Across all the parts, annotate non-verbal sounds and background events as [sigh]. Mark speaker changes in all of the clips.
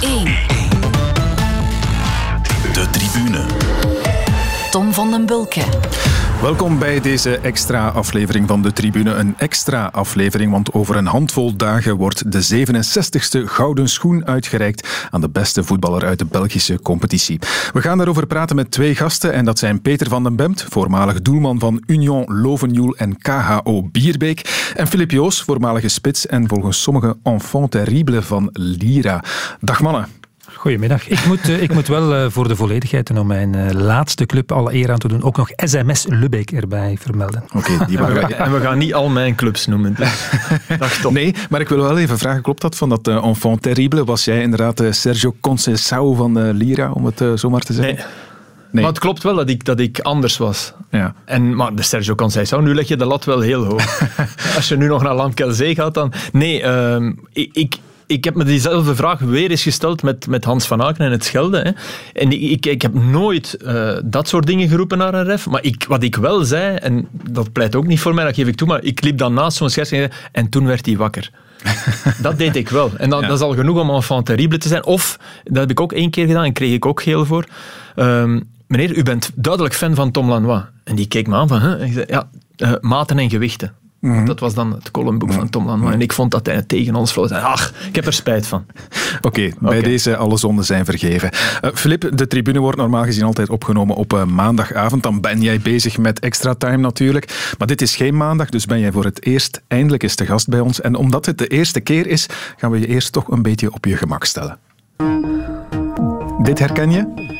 Speaker 1: 1.
Speaker 2: De tribune.
Speaker 1: Tom van den Bulke.
Speaker 3: Welkom bij deze extra aflevering van de Tribune. Een extra aflevering, want over een handvol dagen wordt de 67ste Gouden Schoen uitgereikt aan de beste voetballer uit de Belgische competitie. We gaan daarover praten met twee gasten en dat zijn Peter van den Bemt, voormalig doelman van Union Lovenjoel en KHO Bierbeek, en Filip Joos, voormalige spits en volgens sommigen enfant terrible van Lira. Dag mannen.
Speaker 4: Goedemiddag. Ik moet, uh, ik moet wel uh, voor de volledigheid en om mijn uh, laatste club alle eer aan te doen, ook nog SMS Lubeek erbij vermelden.
Speaker 5: Oké, okay, die [laughs] waren En we gaan niet al mijn clubs noemen. Dus. [laughs]
Speaker 3: Dag Nee, maar ik wil wel even vragen, klopt dat van dat enfant terrible? Was jij inderdaad Sergio Conceição van Lira, om het zo maar te zeggen?
Speaker 5: Nee. Nee. Maar het klopt wel dat ik, dat ik anders was. Ja. En, maar de Sergio Conceição, nu leg je de lat wel heel hoog. [laughs] Als je nu nog naar Lamkelzee gaat, dan... Nee, uh, ik, ik, ik heb me diezelfde vraag weer eens gesteld met, met Hans van Aken en het Schelden. Hè. En ik, ik heb nooit uh, dat soort dingen geroepen naar een ref. Maar ik, wat ik wel zei, en dat pleit ook niet voor mij, dat geef ik toe, maar ik liep dan naast zo'n scheidsrechter en toen werd hij wakker. [laughs] dat deed ik wel. En dat, ja. dat is al genoeg om enfant terrible te zijn. Of, dat heb ik ook één keer gedaan en kreeg ik ook geel voor. Um, meneer, u bent duidelijk fan van Tom Lanois. En die keek me aan van, huh? zei, ja, uh, maten en gewichten. Mm-hmm. Dat was dan het columnboek van Tom Lanois. En ik vond dat hij tegen ons vloot. Ach, ik heb er spijt van. [laughs]
Speaker 3: Oké, okay, bij deze alle zonden zijn vergeven. Uh, Filip, de tribune wordt normaal gezien altijd opgenomen op uh, maandagavond. Dan ben jij bezig met extra time natuurlijk. Maar dit is geen maandag, dus ben jij voor het eerst eindelijk eens te gast bij ons. En omdat het de eerste keer is, gaan we je eerst toch een beetje op je gemak stellen. Dit herken je?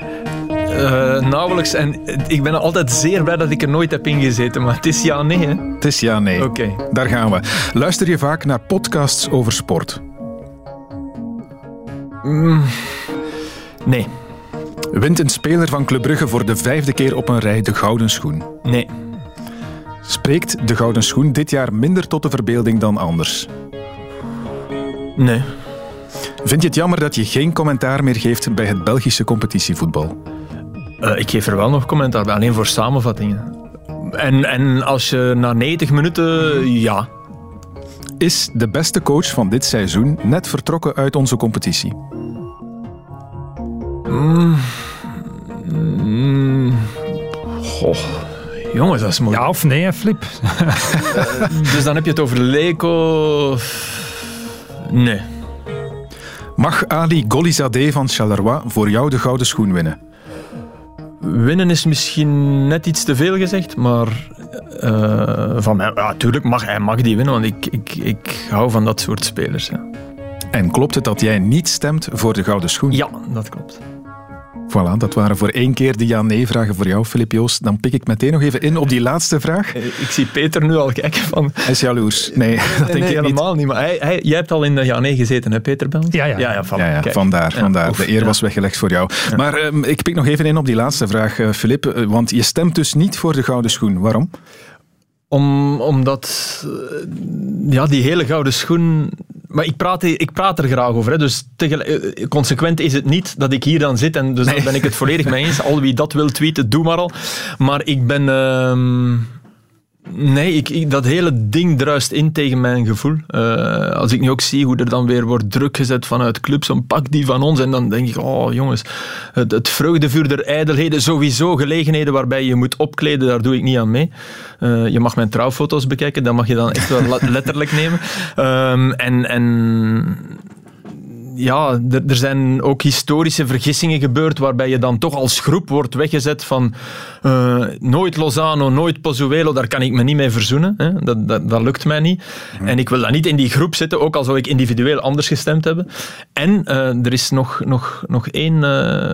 Speaker 5: Uh, nauwelijks. En ik ben altijd zeer blij dat ik er nooit heb ingezeten. Maar het is ja, nee. Hè?
Speaker 3: Het is ja, nee.
Speaker 5: Oké. Okay.
Speaker 3: Daar gaan we. Luister je vaak naar podcasts over sport?
Speaker 5: Mm, nee.
Speaker 3: Wint een speler van Club Brugge voor de vijfde keer op een rij de Gouden Schoen?
Speaker 5: Nee.
Speaker 3: Spreekt de Gouden Schoen dit jaar minder tot de verbeelding dan anders?
Speaker 5: Nee.
Speaker 3: Vind je het jammer dat je geen commentaar meer geeft bij het Belgische competitievoetbal?
Speaker 5: Uh, ik geef er wel nog commentaar bij, alleen voor samenvattingen. En, en als je na 90 minuten, ja.
Speaker 3: Is de beste coach van dit seizoen net vertrokken uit onze competitie?
Speaker 5: Mm. Mm. Goh. Jongens, dat is mooi.
Speaker 4: Ja of nee, Flip?
Speaker 5: dus dan heb je het over Leco. Nee.
Speaker 3: Mag Ali Golizadeh van Charleroi voor jou de gouden schoen winnen?
Speaker 5: Winnen is misschien net iets te veel gezegd, maar uh, van mij, ja, tuurlijk mag hij mag die winnen, want ik, ik, ik hou van dat soort spelers. Ja.
Speaker 3: En klopt het dat jij niet stemt voor de gouden schoen?
Speaker 5: Ja, dat klopt.
Speaker 3: Voilà, dat waren voor één keer de ja-nee-vragen voor jou, Filip Joos. Dan pik ik meteen nog even in op die laatste vraag.
Speaker 5: Ik zie Peter nu al kijken van...
Speaker 3: Hij is jaloers. Nee, dat
Speaker 5: nee,
Speaker 3: denk
Speaker 5: nee,
Speaker 3: ik
Speaker 5: helemaal
Speaker 3: niet.
Speaker 5: niet. Maar hij, hij, jij hebt al in de ja-nee gezeten, hè, Peter Bel?
Speaker 4: Ja, ja.
Speaker 5: ja, ja,
Speaker 3: voilà, ja, ja vandaar. vandaar. Oef, de eer was weggelegd voor jou. Maar um, ik pik nog even in op die laatste vraag, uh, Filip. Uh, want je stemt dus niet voor de gouden schoen. Waarom?
Speaker 5: Om, omdat ja, die hele gouden schoen. Maar ik praat, ik praat er graag over. Hè. Dus tegelijk, consequent is het niet dat ik hier dan zit. En dus nee. daar ben ik het volledig mee eens. Al wie dat wil tweeten, doe maar al. Maar ik ben. Uh, Nee, ik, ik, dat hele ding druist in tegen mijn gevoel. Uh, als ik nu ook zie hoe er dan weer wordt druk gezet vanuit clubs, dan pak die van ons. En dan denk ik, oh jongens, het, het vreugdevuur der ijdelheden, sowieso gelegenheden waarbij je moet opkleden, daar doe ik niet aan mee. Uh, je mag mijn trouwfoto's bekijken, dat mag je dan echt wel [laughs] letterlijk nemen. Um, en, en ja, er, er, zijn ook historische vergissingen gebeurd waarbij je dan toch als groep wordt weggezet van uh, nooit Lozano, nooit Pozuelo, daar kan ik me niet mee verzoenen. Hè? Dat, dat, dat, lukt mij niet. Mm. En ik wil dan niet in die groep zitten, ook al zou ik individueel anders gestemd hebben. En uh, er is nog, nog, nog één uh,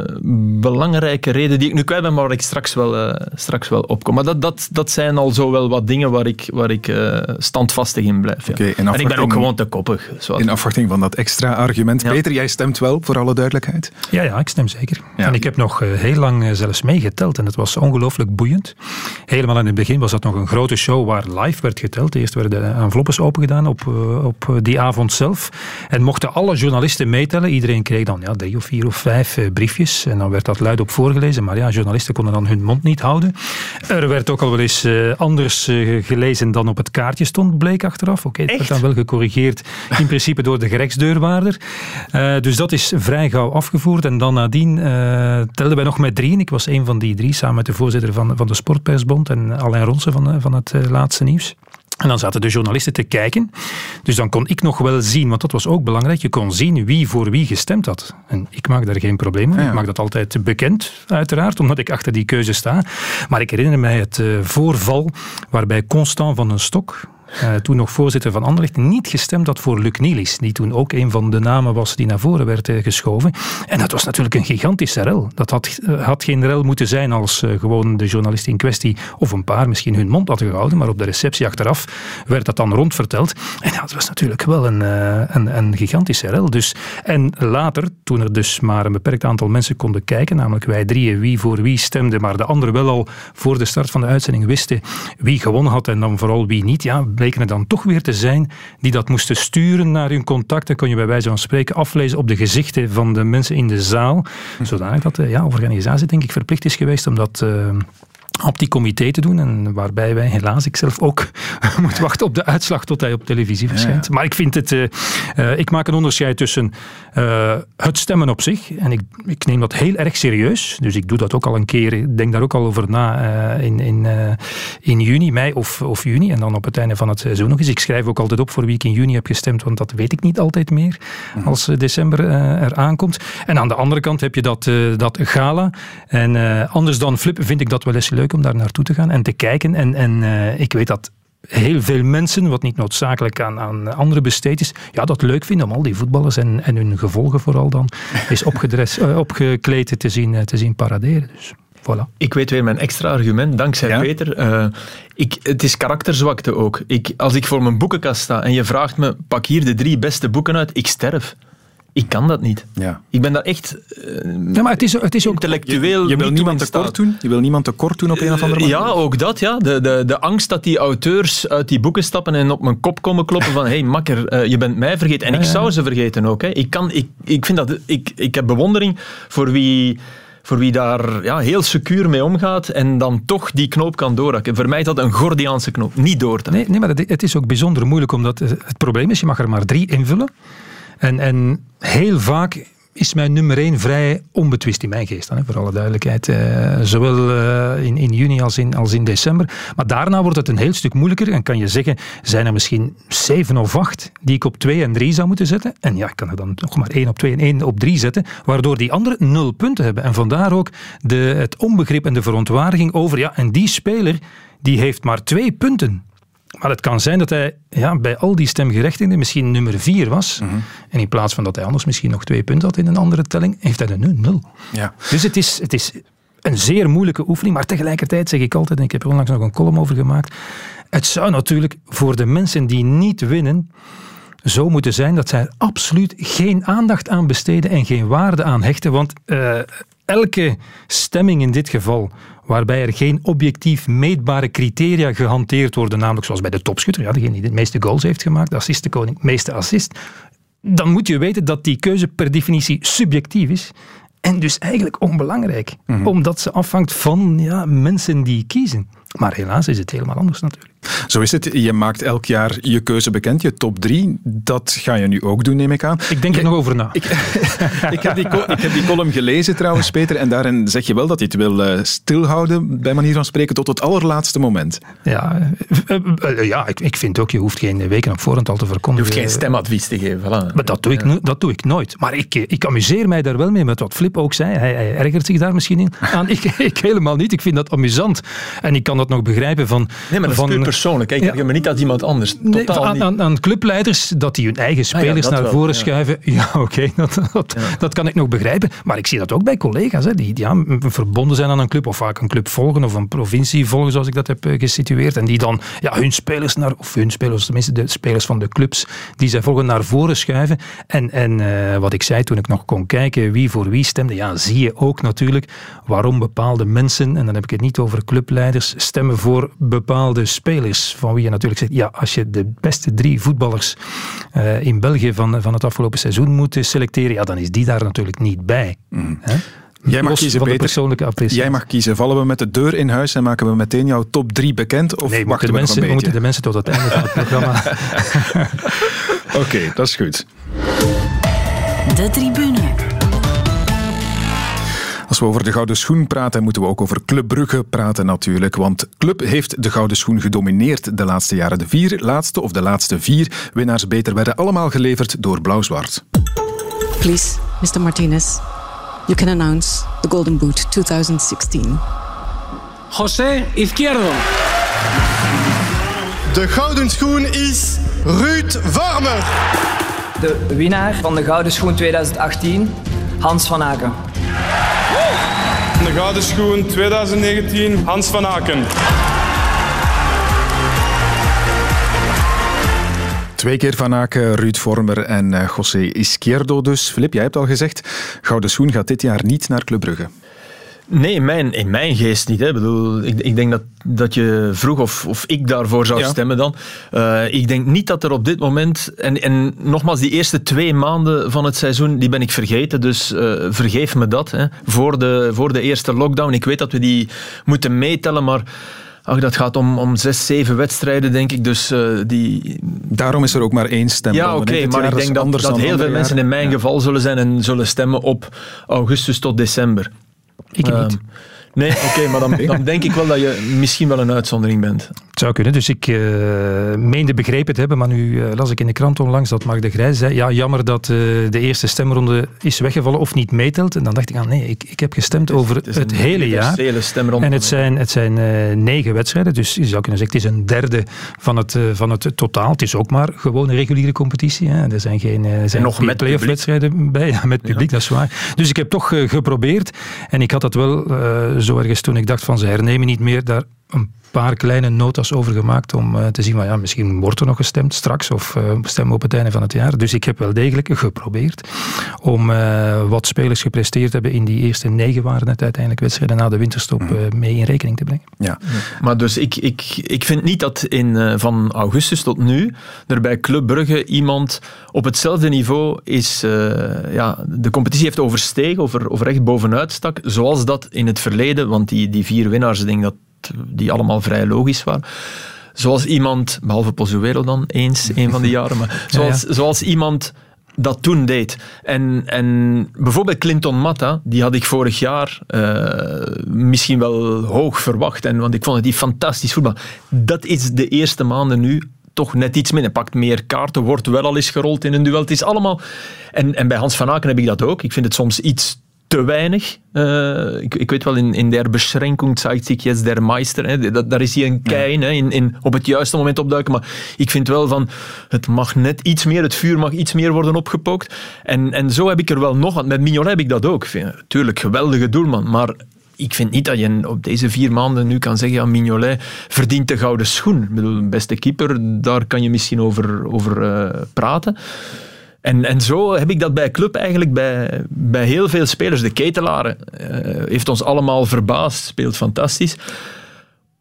Speaker 5: belangrijke reden die ik nu kwijt ben, maar waar ik straks wel, straks wel opkom. Maar dat, dat, dat zijn al zo wel wat dingen waar ik, waar ik standvastig in blijf. Ja.
Speaker 3: Okay,
Speaker 5: en ik ben ook gewoon te koppig.
Speaker 3: In afwachting van dat extra argument. Ja. Peter, jij stemt wel, voor alle duidelijkheid?
Speaker 4: Ja, ja ik stem zeker. Ja. En ik heb nog heel lang zelfs meegeteld en het was ongelooflijk boeiend. Helemaal in het begin was dat nog een grote show waar live werd geteld. Eerst werden de enveloppes opengedaan op, op die avond zelf. En mochten alle journalisten meetellen. Iedereen kreeg dan ja, drie of vier of vijf briefjes. En dan werd dat luid op voorgelezen. Maar ja, journalisten konden dan hun mond niet houden. Er werd ook al wel eens anders gelezen dan op het kaartje stond, bleek achteraf. Oké, okay, het werd dan wel gecorrigeerd in principe door de gerechtsdeurwaarder. Dus dat is vrij gauw afgevoerd. En dan nadien telden wij nog met drie. Ik was een van die drie, samen met de voorzitter van, van de Sportpersbond en Alain Ronsen van, van het laatste nieuws. En dan zaten de journalisten te kijken. Dus dan kon ik nog wel zien, want dat was ook belangrijk, je kon zien wie voor wie gestemd had. En ik maak daar geen probleem mee. Ik maak dat altijd bekend, uiteraard, omdat ik achter die keuze sta. Maar ik herinner mij het uh, voorval waarbij Constant van een Stok, uh, toen nog voorzitter van Anderlecht, niet gestemd had voor Luc Nielis, die toen ook een van de namen was die naar voren werd uh, geschoven. En dat was natuurlijk een gigantische rel. Dat had, uh, had geen rel moeten zijn als gewoon de journalist in kwestie of een paar misschien hun mond hadden gehouden, maar op de receptie achteraf werd dat dan rondverteld. En dat was natuurlijk wel een, een, een gigantische rel. Dus, en later, toen er dus maar een beperkt aantal mensen konden kijken, namelijk wij drieën wie voor wie stemden, maar de anderen wel al voor de start van de uitzending wisten wie gewonnen had en dan vooral wie niet, ja, bleken er dan toch weer te zijn die dat moesten sturen naar hun contacten. Kon je bij wijze van spreken aflezen op de gezichten van de mensen in de zaal. Zodanig dat de ja, organisatie denk ik verplicht is geweest om dat... Op die comité te doen. En waarbij wij helaas, ik zelf ook, [laughs] moet wachten op de uitslag tot hij op televisie verschijnt. Maar ik vind het, uh, uh, ik maak een onderscheid tussen uh, het stemmen op zich. En ik, ik neem dat heel erg serieus. Dus ik doe dat ook al een keer, ik denk daar ook al over na in, in, in juni, mei of, of juni. En dan op het einde van het seizoen nog eens. Ik schrijf ook altijd op voor wie ik in juni heb gestemd, want dat weet ik niet altijd meer mhm. als december er aankomt. En aan de andere kant heb je dat, dat gala. En anders dan flippen vind ik dat wel eens leuk om daar naartoe te gaan en te kijken. En, en uh, ik weet dat heel veel mensen, wat niet noodzakelijk aan, aan anderen besteed is, ja, dat leuk vinden om al die voetballers en, en hun gevolgen vooral dan is opgedres, uh, [laughs] opgekleed te zien, uh, te zien paraderen. Dus. Voilà.
Speaker 5: Ik weet weer mijn extra argument, dankzij ja? Peter. Uh, ik, het is karakterzwakte ook. Ik, als ik voor mijn boekenkast sta en je vraagt me, pak hier de drie beste boeken uit, ik sterf. Ik kan dat niet. Ja. Ik ben daar echt uh, ja, maar het is, het is ook, intellectueel
Speaker 3: Je, je wil niemand tekort doen? Je wil niemand tekort doen op een of andere manier?
Speaker 5: Ja, ook dat. Ja. De, de, de angst dat die auteurs uit die boeken stappen en op mijn kop komen kloppen van hé hey, makker, uh, je bent mij vergeten. En ja, ik zou ze vergeten ook. Hè. Ik, kan, ik, ik, vind dat, ik, ik heb bewondering voor wie voor wie daar ja, heel secuur mee omgaat en dan toch die knoop kan doorhakken. Voor mij is dat een Gordiaanse knoop, niet door te
Speaker 4: nee, nee, maar het is ook bijzonder moeilijk, omdat het probleem is, je mag er maar drie invullen. En, en heel vaak is mijn nummer 1 vrij onbetwist in mijn geest, dan, voor alle duidelijkheid. Uh, zowel uh, in, in juni als in, als in december. Maar daarna wordt het een heel stuk moeilijker en kan je zeggen, zijn er misschien zeven of acht die ik op 2 en 3 zou moeten zetten. En ja, ik kan er dan nog maar 1 op 2 en 1 op 3 zetten, waardoor die anderen nul punten hebben. En vandaar ook de, het onbegrip en de verontwaardiging over, ja, en die speler die heeft maar twee punten. Maar het kan zijn dat hij ja, bij al die stemgerechtigden misschien nummer vier was. Mhm. En in plaats van dat hij anders misschien nog twee punten had in een andere telling, heeft hij er nu nul. Ja. Dus het is, het is een zeer moeilijke oefening. Maar tegelijkertijd zeg ik altijd, en ik heb er onlangs nog een column over gemaakt, het zou natuurlijk voor de mensen die niet winnen zo moeten zijn dat zij er absoluut geen aandacht aan besteden en geen waarde aan hechten. Want uh, elke stemming in dit geval waarbij er geen objectief meetbare criteria gehanteerd worden, namelijk zoals bij de topschutter, ja, degene die de meeste goals heeft gemaakt, de assistenkoning, meeste assist, dan moet je weten dat die keuze per definitie subjectief is en dus eigenlijk onbelangrijk, mhm. omdat ze afhangt van ja, mensen die kiezen. Maar helaas is het helemaal anders natuurlijk.
Speaker 3: Zo is het. Je maakt elk jaar je keuze bekend, je top drie. Dat ga je nu ook doen, neem ik aan.
Speaker 4: Ik denk er nog over na.
Speaker 3: Ik, [laughs] ik, heb die, ik, heb die, column gelezen trouwens, Peter. En daarin zeg je wel dat je het wil uh, stilhouden, bij manier van spreken, tot het allerlaatste moment.
Speaker 4: Ja, uh, uh, ja ik, ik vind ook, je hoeft geen weken op voorhand al te verkondigen.
Speaker 5: Je hoeft geen stemadvies te geven. Voilà.
Speaker 4: Maar dat doe, ik, dat doe ik nooit. Maar ik, ik amuseer mij daar wel mee, met wat Flip ook zei. Hij, hij ergert zich daar misschien in [laughs] aan. Ik, ik helemaal niet. Ik vind dat amusant. En ik kan dat nog begrijpen van...
Speaker 5: Nee, maar dat
Speaker 4: van,
Speaker 5: is puur persoonlijk. Kijk, ja, maar niet als iemand anders.
Speaker 4: Totaal nee, aan, aan, clubleiders, dat die hun eigen ah spelers naar voren schuiven. [laughs] Ja, oké, dat, dat, dat, kan ik nog begrijpen. Maar ik zie dat ook bij collega's, hè, die, ja, verbonden zijn aan een club, of vaak een club volgen, of een provincie volgen, zoals ik dat heb eh, gesitueerd. En die dan ja, hun spelers naar, of hun spelers, tenminste de spelers van de clubs, die zij volgen naar voren schuiven. En, en uh, wat ik zei toen ik nog kon kijken wie voor wie stemde, ja, zie je ook natuurlijk waarom bepaalde mensen, en dan heb ik het niet over clubleiders, stemmen voor bepaalde spelers. Van wie je natuurlijk zegt, ja, als je de beste drie voetballers uh, in België van, van het afgelopen seizoen moet selecteren, ja, dan is die daar natuurlijk niet bij. Mm.
Speaker 3: Jij mag kiezen, Peter. persoonlijke Jij mag kiezen. Vallen we met de deur in huis en maken we meteen jouw top 3 bekend? Of
Speaker 4: nee,
Speaker 3: wachten
Speaker 4: de mensen, we, moeten de mensen tot het einde van het [laughs] programma...
Speaker 3: Oké, okay, dat is goed.
Speaker 1: De tribune.
Speaker 3: Als we over de Gouden Schoen praten, moeten we ook over Club Brugge praten natuurlijk. Want Club heeft de Gouden Schoen gedomineerd de laatste jaren. De vier laatste of de laatste vier winnaars beter werden allemaal geleverd door Blauw-Zwart.
Speaker 2: Please, Mr. Martinez, you can announce the Golden Boot 2016.
Speaker 6: José Izquierdo.
Speaker 7: De Gouden Schoen is Ruud Varmer.
Speaker 8: De winnaar van de Gouden Schoen 2018, Hans van Aken.
Speaker 9: De Gouden Schoen 2019, Hans van Aken.
Speaker 3: Twee keer Van Aken, Ruud Vormer en uh, José Izquierdo dus. Filip, jij hebt al gezegd, Gouden Schoen gaat dit jaar niet naar Club Brugge.
Speaker 5: Nee, in mijn, in mijn geest niet. Hè. Ik, bedoel, ik, ik denk dat, dat je vroeg of, of ik daarvoor zou stemmen dan. Uh, ik denk niet dat er op dit moment... En, en nogmaals, die eerste twee maanden van het seizoen, die ben ik vergeten. Dus uh, vergeef me dat. Hè. Voor, de, voor de eerste lockdown. Ik weet dat we die moeten meetellen, maar... Ach, dat gaat om, om zes, zeven wedstrijden, denk ik. Dus, uh, die...
Speaker 3: Daarom is er ook maar één stem.
Speaker 5: Ja, oké, okay, maar ik denk dat, dat heel veel mensen in mijn ja. geval zullen zijn en zullen stemmen op augustus tot december.
Speaker 4: Ik niet.
Speaker 5: Nee, oké, okay, [laughs] maar dan, dan, denk ik wel dat je misschien wel een uitzondering bent.
Speaker 4: Het zou kunnen, dus ik uh, meende begrepen te hebben, maar nu uh, las ik in de krant onlangs dat Mark de Grijs zei, ja, jammer dat uh, de eerste stemronde is weggevallen of niet meetelt. En dan dacht ik, ah, nee, ik, ik heb gestemd het is, over het, het hele jaar. En het zijn, het zijn negen wedstrijden, dus je zou kunnen zeggen, het is een derde van het, van het totaal. Het is ook maar gewoon een reguliere competitie. Hè. Er zijn geen er zijn
Speaker 5: nog met
Speaker 4: play-off wedstrijden bij, ja, [laughs] met publiek, ja. dat is waar. Dus ik heb toch geprobeerd en ik had dat wel zo ergens toen ik dacht van ze hernemen niet meer, daar een paar kleine notas over gemaakt om uh, te zien, van, ja, misschien wordt er nog gestemd straks of uh, stemmen op het einde van het jaar. Dus ik heb wel degelijk geprobeerd om uh, wat spelers gepresteerd hebben in die eerste negen waren het uiteindelijk wedstrijden na de winterstop mee in rekening te brengen.
Speaker 5: Ja, maar dus ik, ik, ik vind niet dat in, van augustus tot nu er bij Club Brugge iemand op hetzelfde niveau is, ja, de competitie heeft overstegen of er, of er echt bovenuit stak, zoals dat in het verleden, want die, die vier winnaars, ik denk dat die allemaal vrij logisch waren. Zoals iemand, behalve Pozuelo dan, eens, een van die [laughs] jaren, maar zoals, ja, ja. zoals iemand dat toen deed. En, en bijvoorbeeld Clinton Matta, die had ik vorig jaar uh, misschien wel hoog verwacht. En, want ik vond het die fantastisch voetbal. Dat is de eerste maanden nu toch net iets minder. Pakt meer kaarten, wordt wel al eens gerold in een duel. Het is allemaal... En, en bij Hans van Aken heb ik dat ook. Ik vind het soms iets te weinig. Uh, ik, ik, weet wel, in, in der beschränkung zeigt sich jetzt der Meister. Hè. Dat, daar is hij een kein, hè, in, in, op het juiste moment opduiken. Maar ik vind wel van, het mag net iets meer, het vuur mag iets meer worden opgepookt. En, en zo heb ik er wel nog, want met Mignolet heb ik dat ook. Vind, tuurlijk, geweldige doelman, maar ik vind niet dat je op deze vier maanden nu kan zeggen, ja, Mignolet verdient de gouden schoen. Ik bedoel, beste keeper, daar kan je misschien over, over uh, praten. En, en zo heb ik dat bij club eigenlijk bij, bij heel veel spelers. De Ketelaar uh, heeft ons allemaal verbaasd, speelt fantastisch.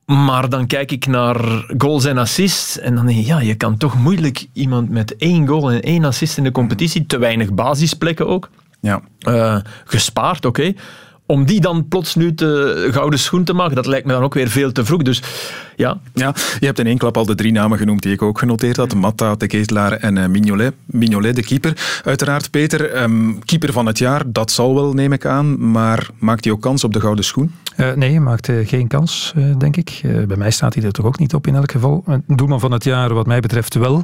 Speaker 5: Maar dan kijk ik naar goals en assists en dan denk ik, ja, je kan toch moeilijk iemand met één goal en één assist in de competitie, te weinig basisplekken ook,
Speaker 3: ja.
Speaker 5: Uh, gespaard, oké. Okay om die dan plots nu te gouden schoen te maken, dat lijkt me dan ook weer veel te vroeg. Dus ja.
Speaker 3: ja je hebt in één klap al de drie namen genoemd die ik ook genoteerd had. Matta, de Ketelaar en uh, Mignolet. Mignolet, de keeper. Uiteraard, Peter, um, keeper van het jaar, dat zal wel, neem ik aan. Maar maakt hij ook kans op de gouden schoen?
Speaker 4: Uh, nee, hij maakt uh, geen kans, denk ik. bij mij staat hij er toch ook niet op in elk geval. Doelman van het jaar, wat mij betreft wel.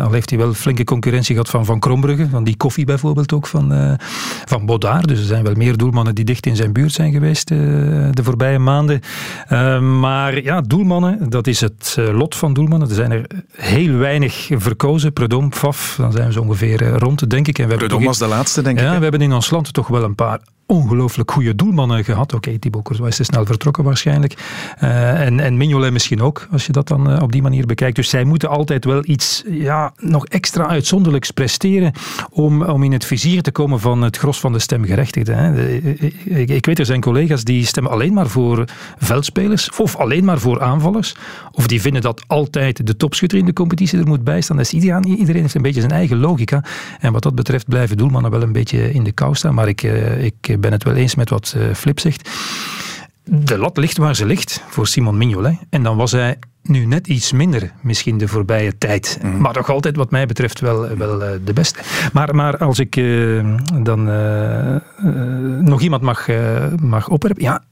Speaker 4: al heeft hij wel flinke concurrentie gehad van Van Krombrugge, van die koffie bijvoorbeeld ook, van, van Bodaar. Dus er zijn wel meer doelmannen die dicht in zijn buurt zijn geweest uh, de voorbije maanden. Uh, maar ja, doelmannen, dat is het uh, lot van doelmannen. Er zijn er heel weinig verkozen. Predom, Faf, dan zijn we zo ongeveer rond, denk ik.
Speaker 3: En we Predom was de laatste, denk
Speaker 4: ja,
Speaker 3: ik.
Speaker 4: Ja, we hebben in ons land toch wel een paar ongelooflijk goede doelmannen gehad. Oké, okay, Thibaut is te snel vertrokken waarschijnlijk. Uh, en, en Mignolet misschien ook, als je dat dan uh, op die manier bekijkt. Dus zij moeten altijd wel iets ja, nog extra uitzonderlijks presteren om, om in het vizier te komen van het gros van de stemgerechtigden. Hè. Ik, ik, weet, er zijn collega's die stemmen alleen maar voor veldspelers of alleen maar voor aanvallers. Of die vinden dat altijd de topschutter in de competitie er moet bijstaan. Dat is iedereen, iedereen heeft een beetje zijn eigen logica. En wat dat betreft blijven doelmannen wel een beetje in de kou staan. Maar ik, uh, ik ben het wel eens met wat Flip zegt. De lat ligt waar ze ligt voor Simon Mignolet. En dan was hij nu net iets minder, misschien de voorbije tijd.
Speaker 3: Mhm.
Speaker 4: Maar nog altijd, wat mij betreft, wel, wel eh, de beste. Maar, maar als ik eh, dan eh, eh, nog iemand mag, eh, mag opwerpen. Ja,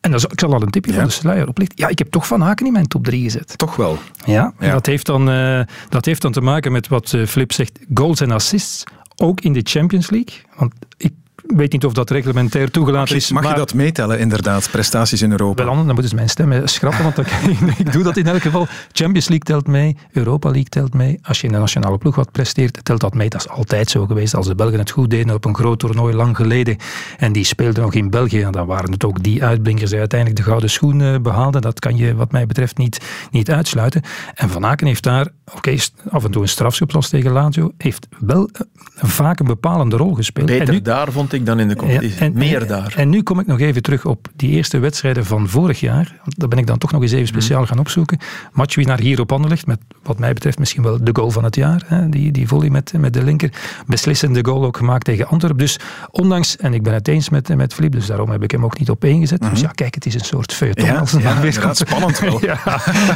Speaker 4: en dan zal, ik zal al een tipje
Speaker 3: Ja.
Speaker 4: van de sluier oplichten. Ja, ik heb toch Van Haken in mijn top 3 gezet.
Speaker 3: Toch wel.
Speaker 4: Ja,
Speaker 3: Ja.
Speaker 4: Dat, heeft dan, eh, dat heeft dan te maken met wat eh, Flip zegt, goals en assists. Ook in de Champions League. Want ik weet niet of dat reglementair toegelaten is.
Speaker 3: Mag je dat meetellen, inderdaad? Prestaties in Europa?
Speaker 4: wel dan moeten ze mijn stem schrappen, want dat, [laughs] ik doe dat in elk geval. Champions League telt mee, Europa League telt mee. Als je in de nationale ploeg wat presteert, telt dat mee. Dat is altijd zo geweest. Als de Belgen het goed deden op een groot toernooi lang geleden en die speelden nog in België, dan waren het ook die uitblinkers die uiteindelijk de gouden schoen eh, behaalden. Dat kan je wat mij betreft niet, niet uitsluiten. En Van Aken heeft daar, oké, af en toe een strafschop tegen Lazio, heeft wel eh, vaak een bepalende rol gespeeld.
Speaker 5: Beter
Speaker 4: nu-
Speaker 5: daar vond ik dan in de competitie.
Speaker 4: ja, en-
Speaker 5: Meer
Speaker 4: en-
Speaker 5: daar.
Speaker 4: En nu kom ik nog even terug op die eerste wedstrijden van vorig jaar. Daar ben ik dan toch nog eens even speciaal
Speaker 5: Mhm.
Speaker 4: gaan opzoeken. Matchwinnaar hier op Anderlecht, met wat mij betreft misschien wel de goal van het jaar. Hè? Die, die volley met, met de linker. Beslissende goal ook gemaakt tegen Antwerpen. Dus ondanks, en ik ben het eens met, met Filip, dus daarom heb ik hem ook niet op één gezet. Dus ja, kijk, het is een soort feuilleton.
Speaker 3: Mhm. Ja,
Speaker 4: als het
Speaker 3: ja,
Speaker 4: weer komt.
Speaker 3: spannend wel. [laughs]
Speaker 4: ja,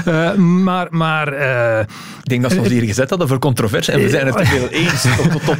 Speaker 4: eh, maar... maar eh,
Speaker 5: Ik denk dat ze ons hier gezet hadden voor controverse en we zijn het te [laughs] veel eens tot, tot, tot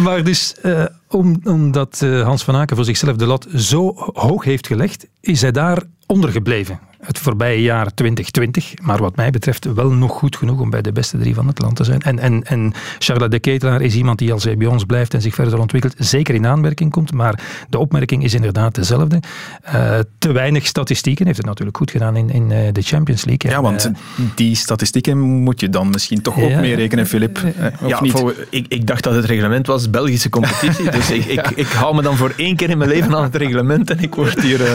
Speaker 5: maar
Speaker 4: dus, eh, om, omdat eh, Hans van Aken voor zichzelf de lat zo hoog heeft gelegd, is hij daar ondergebleven. Het voorbije jaar 2020, maar wat mij betreft wel nog goed genoeg om bij de beste drie van het land te zijn. En, en, en Charlotte de Ketelaar is iemand die als hij bij ons blijft en zich verder ontwikkelt, zeker in aanmerking komt. Maar de opmerking is inderdaad dezelfde. Eh, te weinig statistieken, heeft het natuurlijk goed gedaan in, in eh, de Champions League.
Speaker 3: Ja,
Speaker 4: En,
Speaker 3: want
Speaker 4: eh,
Speaker 3: die statistieken moet je dan misschien toch ook
Speaker 4: Ja.
Speaker 3: meerekenen, Filip.
Speaker 5: Ja,
Speaker 3: niet?
Speaker 5: voor- ik, ik dacht dat het reglement was Belgische competitie. [laughs] Dus ik, ik, ik hou me dan voor één keer in mijn leven aan het reglement en ik word hier eh,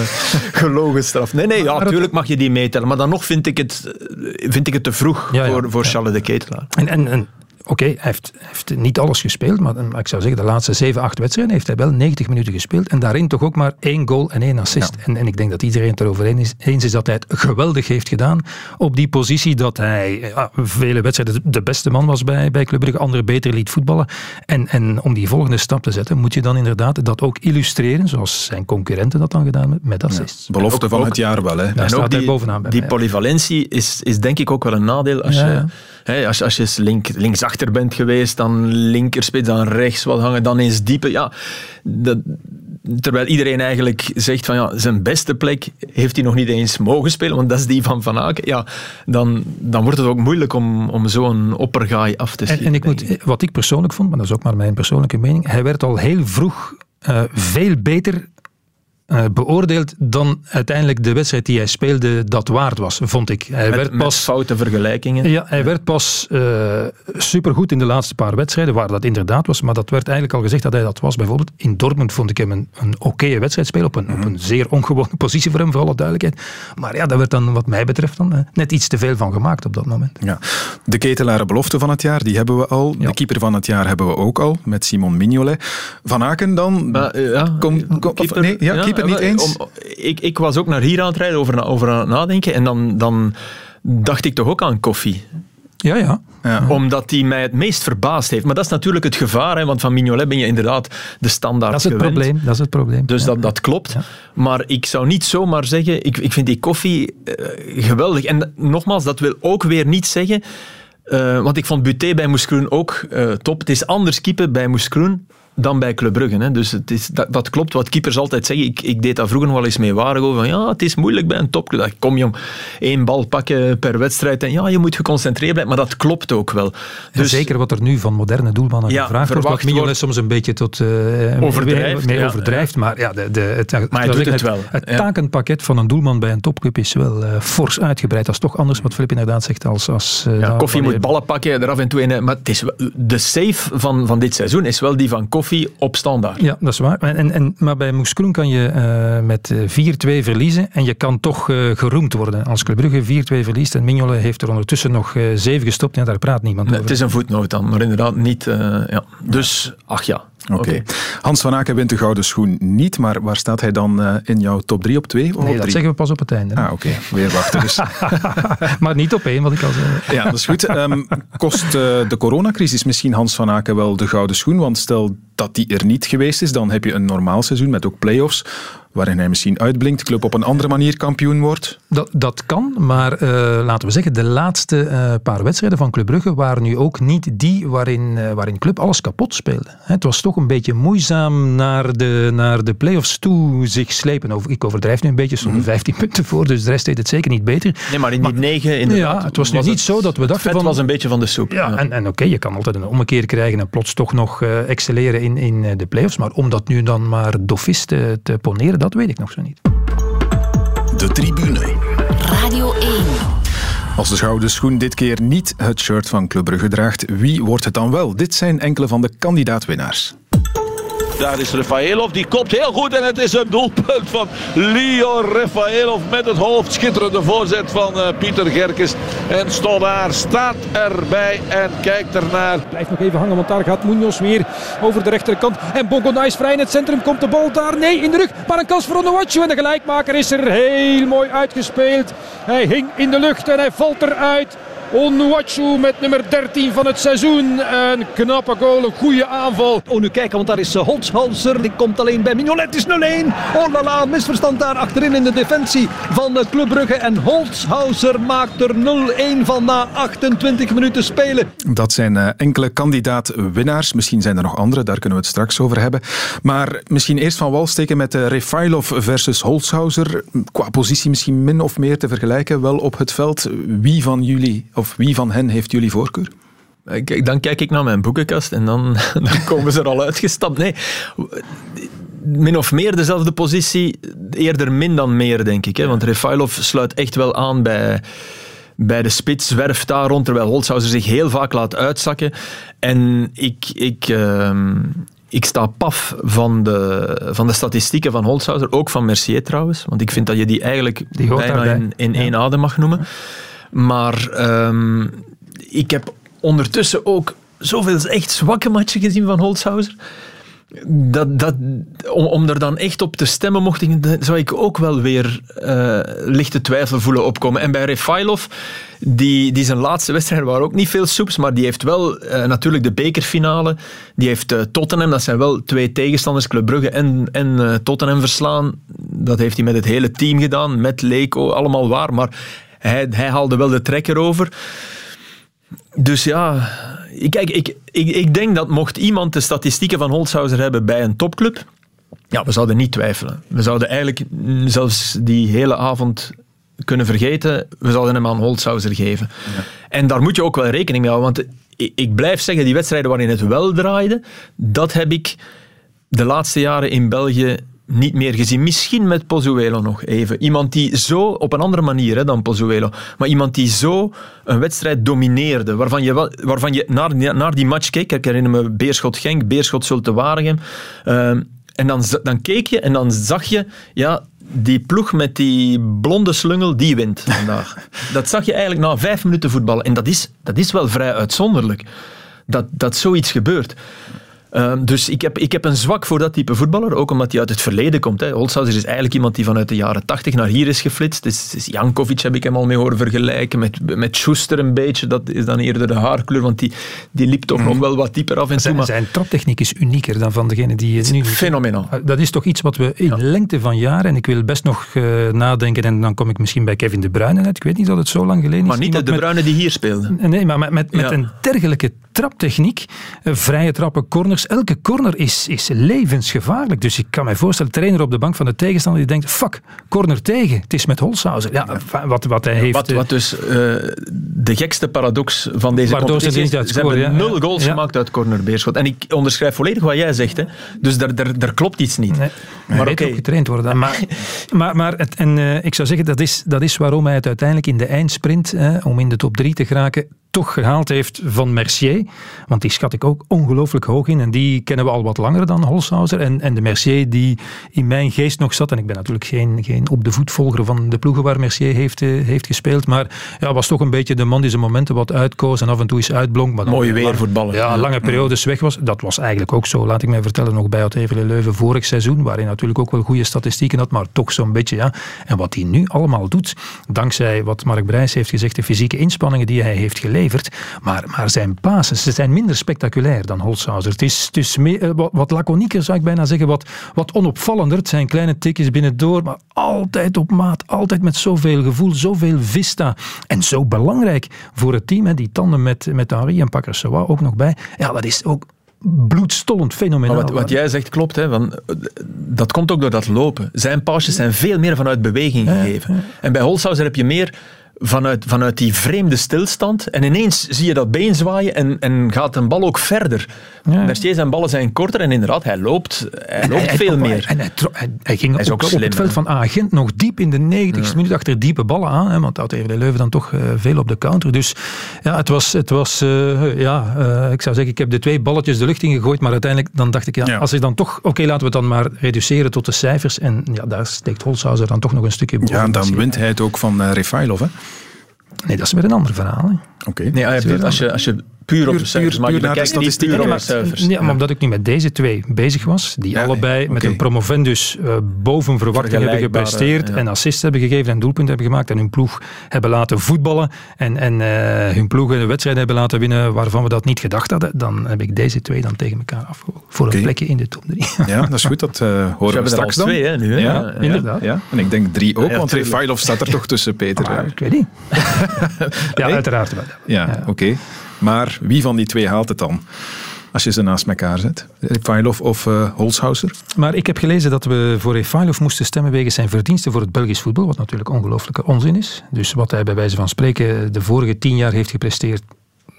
Speaker 5: gelogen straf. Nee, nee, ja, natuurlijk mag je die meetellen. Maar dan nog vind ik het, eh, vind ik het te vroeg
Speaker 4: Ja, ja.
Speaker 5: voor, voor Charles de Ketelaar.
Speaker 4: En, en, en oké, hij heeft, heeft niet alles gespeeld, maar maar ik zou zeggen, de laatste 7, 8 wedstrijden heeft hij wel 90 minuten gespeeld. En daarin toch ook maar één goal en één assist. En, en ik denk dat iedereen het erover eens is, eens is dat hij het geweldig heeft gedaan op die positie. Dat hij ja, vele wedstrijden de beste man was bij, bij Club Brugge, anderen beter liet voetballen. En, en om die volgende stap te zetten, moet je dan inderdaad dat ook illustreren, zoals zijn concurrenten dat dan gedaan hebben, met assists.
Speaker 3: Belofte
Speaker 5: ook-
Speaker 3: van
Speaker 5: ook-
Speaker 3: het jaar wel, hè?
Speaker 4: Daar
Speaker 5: en
Speaker 4: staat
Speaker 5: ook
Speaker 4: hij
Speaker 5: die,
Speaker 4: bovenaan bij
Speaker 5: die
Speaker 4: mij.
Speaker 5: polyvalentie is, is denk ik ook wel een nadeel. Als
Speaker 4: Ja,
Speaker 5: je,
Speaker 4: ja.
Speaker 5: Hè, als, als je eens link, bent geweest, dan linkerspits, dan rechts wat hangen, dan eens diepe. Ja, dat, terwijl iedereen eigenlijk zegt van ja, zijn beste plek heeft hij nog niet eens mogen spelen, want dat is die van Van Aken. Ja, dan, dan wordt het ook moeilijk om, om zo'n oppergaai af te
Speaker 4: En,
Speaker 5: schieten.
Speaker 4: en ik moet, wat ik persoonlijk vond, maar dat is ook maar mijn persoonlijke mening, hij werd al heel vroeg eh, veel beter eh, beoordeeld dan uiteindelijk de wedstrijd die hij speelde dat waard was, vond ik. Hij
Speaker 5: met,
Speaker 4: werd
Speaker 5: met
Speaker 4: pas...
Speaker 5: foute vergelijkingen.
Speaker 4: Ja, hij werd pas uh, supergoed in de laatste paar wedstrijden, waar dat inderdaad was. Maar dat werd eigenlijk al gezegd dat hij dat was. Bijvoorbeeld in Dortmund vond ik hem een, een oké wedstrijd spelen, op een, op een zeer ongewone [laughs] positie voor hem, voor alle duidelijkheid. Maar ja, daar werd dan wat mij betreft dan uh, net iets te veel van gemaakt op dat moment.
Speaker 3: Ja. De ketelaren belofte van het jaar, die hebben we al. Ja. De keeper van het jaar hebben we ook al, met Simon Mignolet. Van Aken dan?
Speaker 5: Ja,
Speaker 3: kom, kom,
Speaker 5: keeper,
Speaker 3: of, nee, ja, keeper niet eens?
Speaker 5: Om, ik, ik was ook naar hier aan het rijden, over, over aan het nadenken. En dan, dan dacht ik toch ook aan koffie.
Speaker 4: Ja, ja.
Speaker 3: ja.
Speaker 5: Omdat hij mij het meest verbaasd heeft. Maar dat is natuurlijk het gevaar, hè, want van Mignolet ben je inderdaad de standaard
Speaker 4: Dat is het
Speaker 5: gewend.
Speaker 4: probleem. Dat is het probleem.
Speaker 5: Dus ja. dat, dat klopt. Ja. Maar ik zou niet zomaar zeggen, ik, ik vind die koffie uh, geweldig. En nogmaals, dat wil ook weer niet zeggen... Uh, want ik vond Buté bij Moeskroen ook uh, top. Het is anders keeper bij Moeskroen dan bij Club Brugge. Hè. Dus het is, dat, dat, klopt wat keepers altijd zeggen. Ik, ik deed daar vroeger wel eens mee waren. Over van, ja, het is moeilijk bij een topclub. Kom jong, één bal pakken per wedstrijd. En ja, je moet geconcentreerd blijven. Maar dat klopt ook wel.
Speaker 4: Dus, zeker wat er nu van moderne doelmannen ja, gevraagd wordt. Wat Mignolet soms een beetje tot uh,
Speaker 5: overdrijft.
Speaker 4: Mee, mee ja, overdrijft. Ja. Maar, ja, de, de, het,
Speaker 5: maar doet het, het wel.
Speaker 4: Het, het takenpakket van een doelman bij een topclub is wel uh, fors uitgebreid. Dat is toch anders wat Filip inderdaad zegt als... als
Speaker 5: uh, ja, Koffie moet ballen pakken, er af en toe in. Maar het is, de save van, van dit seizoen is wel die van Koffie op standaard.
Speaker 4: Ja, dat is waar. En, en, maar bij Moeskroen kan je uh, met 4-2 verliezen en je kan toch uh, geroemd worden. Als Club Brugge 4-2 verliest en Mignolet heeft er ondertussen nog uh, 7 gestopt, ja, daar praat niemand
Speaker 5: nee,
Speaker 4: over.
Speaker 5: Het is een voetnoot dan, maar inderdaad niet... ja. Dus, ach ja.
Speaker 3: Oké. Okay. Okay. Hans van Aken wint de gouden schoen niet, maar waar staat hij dan uh, in jouw top 3 op 2?
Speaker 4: Nee, dat drie? zeggen we pas op het einde.
Speaker 3: Ah, oké. Okay. Weer wachten dus. [laughs]
Speaker 4: maar niet op één, wat ik al zei.
Speaker 3: Ja, dat is goed. Um, kost uh, de coronacrisis misschien Hans van Aken wel de gouden schoen? Want stel dat die er niet geweest is, dan heb je een normaal seizoen met ook play-offs waarin hij misschien uitblinkt, club op een andere manier kampioen wordt?
Speaker 4: Dat, dat kan, maar uh, laten we zeggen, de laatste uh, paar wedstrijden van Club Brugge waren nu ook niet die waarin, uh, waarin Club alles kapot speelde. Het was toch een beetje moeizaam naar de, naar de play-offs toe zich slepen. Ik overdrijf nu een beetje, stonden 15 mhm. punten voor, dus de rest deed het zeker niet beter.
Speaker 5: Nee, maar in die 9 inderdaad.
Speaker 4: Ja, het was nu niet zo dat we dachten
Speaker 5: van... was een beetje van de soep.
Speaker 4: Ja, ja. en, en oké, okay, je kan altijd een ommekeer krijgen en plots toch nog excelleren in, in de play-offs, maar om dat nu dan maar dofist te, te poneren, dat weet ik nog zo niet.
Speaker 10: De tribune.
Speaker 1: Radio 1.
Speaker 3: Als de gouden schoen dit keer niet het shirt van Club Brugge draagt, wie wordt het dan wel? Dit zijn enkele van de kandidaatwinnaars.
Speaker 11: Daar is Rafaelov, die kopt heel goed en het is een doelpunt van Leo Rafaelov met het hoofd. Schitterende voorzet van uh, Pieter Gerkes. En Stodaar staat erbij en kijkt ernaar.
Speaker 12: Blijft nog even hangen, want daar gaat Munoz weer over de rechterkant. En Bongo is vrij in het centrum. Komt de bal daar? Nee, in de rug. Maar een kans voor Onuachu. En de gelijkmaker is er heel mooi uitgespeeld. Hij hing in de lucht en hij valt eruit. Onuachu met nummer 13 van het seizoen. Een knappe goal, een goede aanval.
Speaker 13: Oh, nu kijken, want daar is Holzhauser. Die komt alleen bij Mignolet. is 0-1. Oh la la, misverstand daar achterin in de defensie van Club Brugge. En Holzhauser maakt er 0-1 van na 28 minuten spelen.
Speaker 3: Dat zijn uh, enkele kandidaat-winnaars. Misschien zijn er nog andere, daar kunnen we het straks over hebben. Maar misschien eerst van wal steken met Refailov versus Holzhauser. Qua positie misschien min of meer te vergelijken, wel op het veld. Wie van jullie of wie van hen heeft jullie voorkeur?
Speaker 5: Dan kijk ik naar mijn boekenkast en dan, [laughs] dan komen ze er al uitgestapt. Nee, min of meer dezelfde positie. Eerder min dan meer, denk ik. Hè? Want Refailov sluit echt wel aan bij bij de spits zwerft daar rond, terwijl Holzhauser zich heel vaak laat uitzakken. En ik, ik, uh, ik sta paf van de, van de statistieken van Holzhauser, ook van Mercier trouwens, want ik vind dat je die eigenlijk die bijna in, in één adem mag noemen. Maar um, ik heb ondertussen ook zoveel echt zwakke matchen gezien van Holzhauser. Dat, dat, om, er dan echt op te stemmen, mocht ik, zou ik ook wel weer uh, lichte twijfel voelen opkomen. En bij Refailov, die, die zijn laatste wedstrijd waren ook niet veel soeps, maar die heeft wel uh, natuurlijk de bekerfinale. Die heeft uh, Tottenham, dat zijn wel twee tegenstanders, Club Brugge en, en Tottenham verslaan. Dat heeft hij met het hele team gedaan, met Leko, allemaal waar. Maar hij, hij haalde wel de trekker over. Dus ja, kijk, ik, ik, ik denk dat mocht iemand de statistieken van Holzhauser hebben bij een topclub, ja, we zouden niet twijfelen. We zouden eigenlijk zelfs die hele avond kunnen vergeten. We zouden hem aan Holzhauser geven. Ja. En daar moet je ook wel rekening mee houden. Want ik, ik blijf zeggen, die wedstrijden waarin het wel draaide, dat heb ik de laatste jaren in België niet meer gezien. Misschien met Pozuelo nog even. Iemand die zo, op een andere manier hè, dan Pozuelo, maar iemand die zo een wedstrijd domineerde, waarvan je, waarvan je naar, naar die match keek. Ik herinner me Beerschot-Genk, Beerschot-Zulte Waregem. Uh, en dan, dan keek je en dan zag je, ja, die ploeg met die blonde slungel, die wint vandaag. [laughs] dat zag je eigenlijk na vijf minuten voetballen. En dat is, dat is wel vrij uitzonderlijk, dat, dat zoiets gebeurt. Ehm, dus ik heb, ik heb een zwak voor dat type voetballer, ook omdat hij uit het verleden komt. Hè. Holzhauser is eigenlijk iemand die vanuit de jaren 80 naar hier is geflitst. Dus, dus Jankovic heb ik hem al mee horen vergelijken, met, met Schuster een beetje. Dat is dan eerder de haarkleur, want die, die liep toch nog mhm. wel wat dieper af en
Speaker 4: toe.
Speaker 5: Maar...
Speaker 4: Zijn traptechniek is unieker dan van degene die je nu...
Speaker 5: Fenomenaal.
Speaker 4: Ah, dat is toch iets wat we in lengte van jaren, en ik wil best nog uh, nadenken, en dan kom ik misschien bij Kevin De Bruyne net. Ik weet niet dat het zo lang geleden is.
Speaker 5: Maar niet De Bruyne die hier speelde.
Speaker 4: Nee, maar met, met, met een dergelijke traptechniek, uh, vrije trappen, corners, elke corner is, is levensgevaarlijk. Dus ik kan mij voorstellen, trainer op de bank van de tegenstander die denkt, fuck, corner tegen. Het is met Holshouser. Ja, wat, wat hij heeft...
Speaker 5: Wat, wat eh, dus uh, de gekste paradox van deze competitie is, ze hebben ja, nul goals ja. gemaakt uit cornerbeerschot. En ik onderschrijf volledig wat jij zegt. Hè. Dus daar, daar, daar klopt iets niet. Nee,
Speaker 4: maar oké. Okay. getraind worden. Maar, maar, maar het, en, uh, ik zou zeggen, dat is, dat is waarom hij het uiteindelijk in de eindsprint, uh, om in de top 3 te geraken, toch gehaald heeft van Mercier. Want die schat ik ook ongelooflijk hoog in. En die kennen we al wat langer dan Holshouser. En, en de Mercier die in mijn geest nog zat. En ik ben natuurlijk geen, geen op de voetvolger van de ploegen waar Mercier heeft, uh, heeft gespeeld. Maar ja, was toch een beetje de man die zijn momenten wat uitkoos. En af en toe eens uitblonk. Maar
Speaker 5: Mooie weervoetballen.
Speaker 4: Ja, lange periodes weg was. Dat was eigenlijk ook zo, laat ik mij vertellen, nog bij Oud-Evele Leuven vorig seizoen. Waarin natuurlijk ook wel goede statistieken had. Maar toch zo'n beetje, ja. En wat hij nu allemaal doet, dankzij wat Mark Brijs heeft gezegd, de fysieke inspanningen die hij heeft geleverd Maar, maar zijn passes, ze zijn minder spectaculair dan Holzhauser. Het is, het is meer, wat, wat laconieker, zou ik bijna zeggen. Wat, wat onopvallender. Het zijn kleine tikjes binnendoor, maar altijd op maat. Altijd met zoveel gevoel, zoveel vista. En zo belangrijk voor het team. Hè, die tanden met, met Henri en Pakkersawa ook nog bij. Ja, dat is ook bloedstollend fenomenaal.
Speaker 5: Wat, wat, jij zegt klopt, hè, van, dat komt ook door dat lopen. Zijn pausjes zijn veel meer vanuit beweging gegeven. En bij Holzhauser heb je meer vanuit, vanuit die vreemde stilstand. En ineens zie je dat been zwaaien en, en gaat een bal ook verder. Ja. Mercier zijn ballen zijn korter en inderdaad, hij loopt, hij loopt veel meer.
Speaker 4: En hij, hij, ging ook, op het veld van Agent nog diep in de 90 minuut achter diepe ballen aan. Hè, want had de Leuven dan toch uh, veel op de counter. Dus ja, het was, het was uh, ja, uh, ik zou zeggen, ik heb de twee balletjes de lucht in gegooid. Maar uiteindelijk dan dacht ik, ja, ja. als ik dan toch, oké, okay, laten we het dan maar reduceren tot de cijfers. En ja, daar steekt Holzhauser dan toch nog een stukje
Speaker 3: boven. Ja, en dan wint hij het ook van uh, Refailov, hè?
Speaker 4: Nee, dat is weer een ander verhaal. Oké.
Speaker 5: Okay. Nee, als je, als je puur op de cijfers. Maar je naar de statistieken. Nee, maar,
Speaker 4: ja, maar omdat ik nu met deze twee bezig was, die ja, allebei okay. met een promovendus uh, boven verwachting hebben gepresteerd ja. en assists hebben gegeven en doelpunten hebben gemaakt en hun ploeg hebben laten voetballen en, en uh, hun ploeg een wedstrijd hebben laten winnen waarvan we dat niet gedacht hadden, dan heb ik deze twee dan tegen elkaar afgehouden. Voor okay. een plekje in de top 3.
Speaker 3: ja, dat is goed. Dat uh, horen we straks dan.
Speaker 5: twee, hè, nu. Hè?
Speaker 3: Ja, inderdaad. Ja. En ik denk drie ook, want Refailov staat er toch tussen, Peter.
Speaker 4: Ah, ik weet niet. [laughs] ja, uiteraard wel.
Speaker 3: Ja, oké. Maar wie van die twee haalt het dan? Als je ze naast elkaar zet. Refailov of uh, Holzhauser?
Speaker 4: Maar ik heb gelezen dat we voor Refailov moesten stemmen wegens zijn verdiensten voor het Belgisch voetbal. Wat natuurlijk ongelooflijke onzin is. Dus wat hij bij wijze van spreken de vorige tien jaar heeft gepresteerd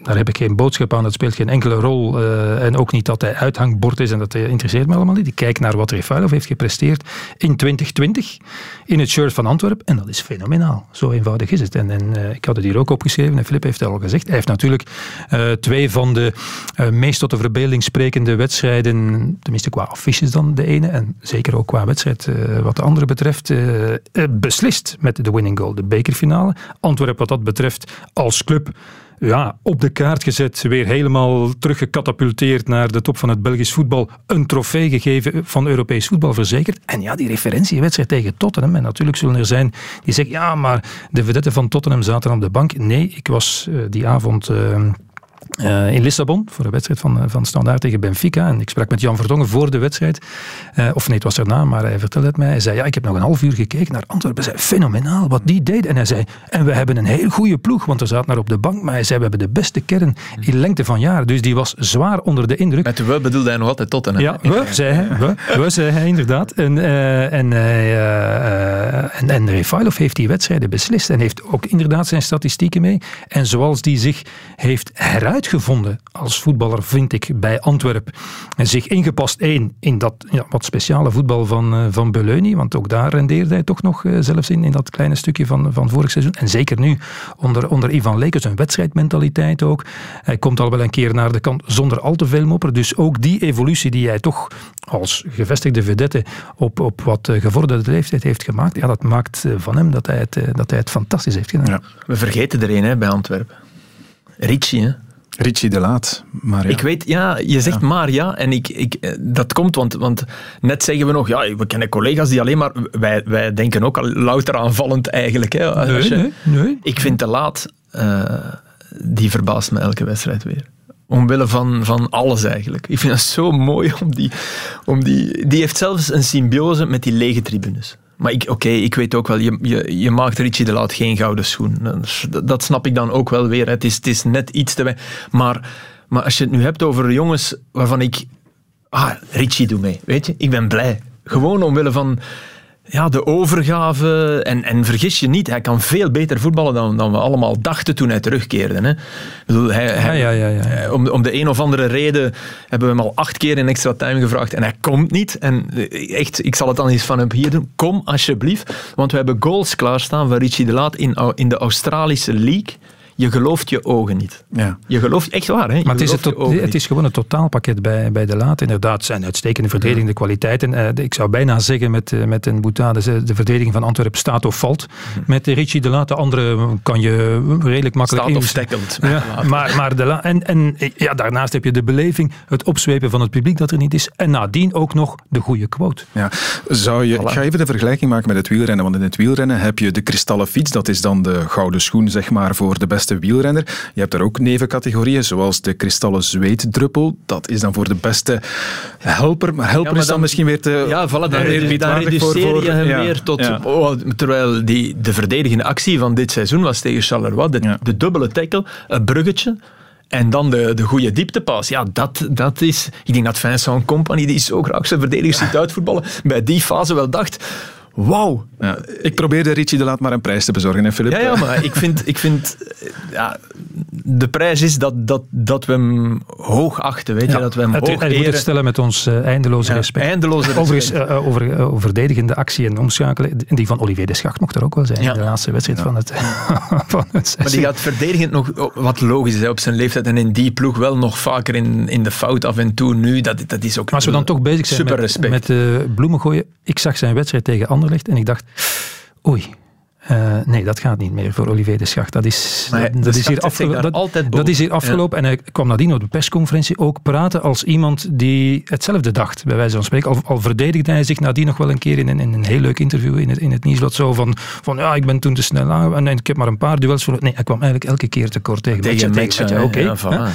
Speaker 4: daar heb ik geen boodschap aan, dat speelt geen enkele rol. Uh, en ook niet dat hij uithangbord is en dat interesseert me allemaal niet. Ik kijk naar wat Refailov heeft gepresteerd in 2020 in het shirt van Antwerpen en dat is fenomenaal. Zo eenvoudig is het. En, en uh, ik had het hier ook opgeschreven en Filip heeft het al gezegd. Hij heeft natuurlijk uh, twee van de meest tot de verbeelding sprekende wedstrijden, tenminste qua affiches dan de ene en zeker ook qua wedstrijd wat de andere betreft, beslist met de winning goal, de bekerfinale. Antwerpen wat dat betreft als club ja, op de kaart gezet, weer helemaal teruggecatapulteerd naar de top van het Belgisch voetbal. Een trofee gegeven van Europees voetbal verzekerd. En ja, die referentiewedstrijd tegen Tottenham. En natuurlijk zullen er zijn die zeggen, ja, maar de vedetten van Tottenham zaten op de bank. Nee, ik was uh, die avond... Uh, uh, in Lissabon voor de wedstrijd van, van Standaard tegen Benfica. En ik sprak met Jan Verdongen voor de wedstrijd. Uh, of nee, het was erna, maar hij vertelde het mij. Hij zei, ja, ik heb nog een half uur gekeken naar Antwerpen. Hij zei, fenomenaal wat die deed. En hij zei, en we hebben een heel goede ploeg, want er zat naar op de bank. Maar hij zei, we hebben de beste kern in lengte van jaren. Dus die was zwaar onder de indruk.
Speaker 5: Met we bedoelde hij nog altijd tot en
Speaker 4: Ja, we, zei hij. We, we zei hij inderdaad. En, uh, en, en, en Refailov heeft die wedstrijden beslist. En heeft ook inderdaad zijn statistieken mee. En zoals die zich heeft heruit gevonden als voetballer, vind ik, bij Antwerpen. En zich ingepast, één, in dat ja, wat speciale voetbal van, uh, van Beleuni, want ook daar rendeerde hij toch nog uh, zelfs in, in dat kleine stukje van, van vorig seizoen. En zeker nu onder, onder Ivan Lekers, een wedstrijdmentaliteit ook. Hij komt al wel een keer naar de kant zonder al te veel mopper. Dus ook die evolutie die hij toch als gevestigde vedette op, op wat uh, gevorderde leeftijd heeft gemaakt, ja, dat maakt van hem dat hij het, dat hij het fantastisch heeft gedaan.
Speaker 5: We vergeten er een bij Antwerpen. Ricci, hè?
Speaker 3: Richie de Laat, maar ja.
Speaker 5: Ik weet, ja, je zegt ja. maar ja, en ik, ik, eh, dat komt, want, want net zeggen we nog, ja, we kennen collega's die alleen maar, wij, wij denken ook al louter aanvallend eigenlijk. Hè,
Speaker 4: als nee, je, nee, nee.
Speaker 5: Ik vind de Laat, uh, die verbaast me elke wedstrijd weer. Omwille van, van alles eigenlijk. Ik vind het zo mooi om die, om die... Die heeft zelfs een symbiose met die lege tribunes. Maar oké, ik weet ook wel, je, je, je maakt Richie de Laat geen gouden schoen. Dat, dat snap ik dan ook wel weer. Het is, het is net iets te... Maar, maar als je het nu hebt over jongens waarvan ik... Ah, Richie doe mee, weet je. Ik ben blij. Gewoon omwille van ja, de overgave. En, en vergis je niet, hij kan veel beter voetballen dan, dan we allemaal dachten toen hij terugkeerde. Hè. Ik bedoel, hij, hij,
Speaker 4: ja, ja, ja,
Speaker 5: eh, om, om de een of andere reden hebben we hem al acht keer in extra time gevraagd en hij komt niet. En eh, echt, ik zal het dan eens van hem hier doen. Kom alsjeblieft, want we hebben goals klaarstaan van Richie de Laat in, in de Australische League je gelooft je ogen niet.
Speaker 3: Ja.
Speaker 5: Je gelooft echt waar. Hè? Je
Speaker 4: maar het is, het, het is gewoon een totaalpakket bij, bij de Laat. Inderdaad, zijn uitstekende verdedigende ja. kwaliteiten. Uh, ik zou bijna zeggen met, uh, met een Boutade, de, de verdediging van Antwerpen staat of valt. Hm. Met de Richie de Laat, de andere kan je redelijk makkelijk...
Speaker 5: Staat of stekkend.
Speaker 4: Ja, maar, maar de La en, en ja, daarnaast heb je de beleving, het opzwepen van het publiek dat er niet is. En nadien ook nog de goede quote.
Speaker 3: Ja. Zou je, voilà. Ik ga even de vergelijking maken met het wielrennen. Want in het wielrennen heb je de kristallen fiets. Dat is dan de gouden schoen zeg maar, voor de beste beste wielrenner. Je hebt daar ook nevencategorieën, zoals de kristallen zweetdruppel. Dat is dan voor de beste helper. Maar helper is dan, misschien weer te...
Speaker 5: Ja, voilà, dan, dan reduceer je hem weer tot... Oh, terwijl die, de verdedigende actie van dit seizoen was tegen Charleroi, de, de dubbele tackle, een bruggetje en dan de, de goede dieptepas. Ja, dat, dat is... Ik denk dat Vincent Company, die zo graag zijn verdedigers ziet [laughs] uitvoetballen, bij die fase wel dacht... Wauw.
Speaker 3: Ja, ik probeerde Richie de Laat maar een prijs te bezorgen, hè, Philip?
Speaker 5: Ja, ja maar ik vind, ik vind ja, de prijs is dat, dat, dat we hem hoog achten, weet je, dat we hem het, hoog
Speaker 4: eren. Het stellen met ons uh, eindeloze respect.
Speaker 5: Eindeloze respect.
Speaker 4: Overigens, uh, over uh, verdedigende actie en omschakelen, die van Olivier de Schacht mocht er ook wel zijn, ja. de laatste wedstrijd van, het, [laughs] van het
Speaker 5: Maar die gaat verdedigend nog, wat logisch is op zijn leeftijd, en in die ploeg wel nog vaker in, in de fout af en toe nu, dat, dat is ook
Speaker 4: Maar als we dan toch bezig zijn met, met bloemen gooien, ik zag zijn wedstrijd tegen En ik dacht, oei, uh, nee, dat gaat niet meer voor Olivier de Schacht. Dat is, dat,
Speaker 5: dat
Speaker 4: is, hier, afgelo dat, dat is hier afgelopen. Ja. En hij kwam nadien op de persconferentie ook praten als iemand die hetzelfde dacht, bij wijze van spreken. Al, al verdedigde hij zich nadien nog wel een keer in, in, in een heel leuk interview in het, in het nieuwsblad. Zo van, van, ja, ik ben toen te snel aan en ik heb maar een paar duels voor. Nee, hij kwam eigenlijk elke keer tekort tegen
Speaker 5: Tegen
Speaker 4: Oké.
Speaker 5: ja,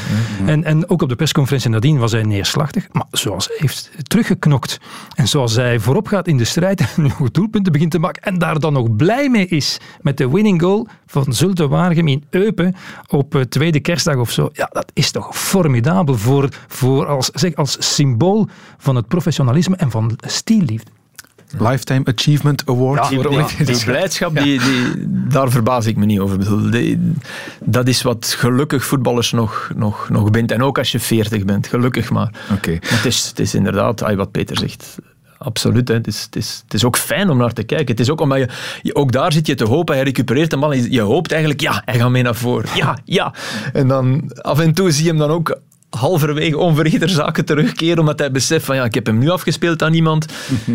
Speaker 4: en, en ook op de persconferentie nadien was hij neerslachtig. Maar zoals hij heeft teruggeknokt en zoals hij voorop gaat in de strijd [laughs] en nog doelpunten begint te maken en daar dan nog blij mee is met de winning goal van Zulte Waregem in Eupen op uh, tweede kerstdag of zo. Ja, dat is toch formidabel voor, voor als, zeg, als symbool van het professionalisme en van stielliefde.
Speaker 3: Lifetime Achievement Award.
Speaker 5: Ja, die, die, die blijdschap, die, die, daar verbaas ik me niet over. Bedoel, dat is wat gelukkig voetballers nog, nog, nog bindt. En ook als je 40 bent, gelukkig maar.
Speaker 3: Okay.
Speaker 5: maar het, is, het is inderdaad, wat Peter zegt, absoluut. Hè. Het, is, het, is, het is ook fijn om naar te kijken. Het is ook omdat je, je ook daar zit je te hopen. Hij recupereert de bal. Je hoopt eigenlijk, ja, hij gaat mee naar voren. Ja, ja. En dan af en toe zie je hem dan ook halverwege onverrichter zaken terugkeren, omdat hij beseft van ja, ik heb hem nu afgespeeld aan iemand. [laughs]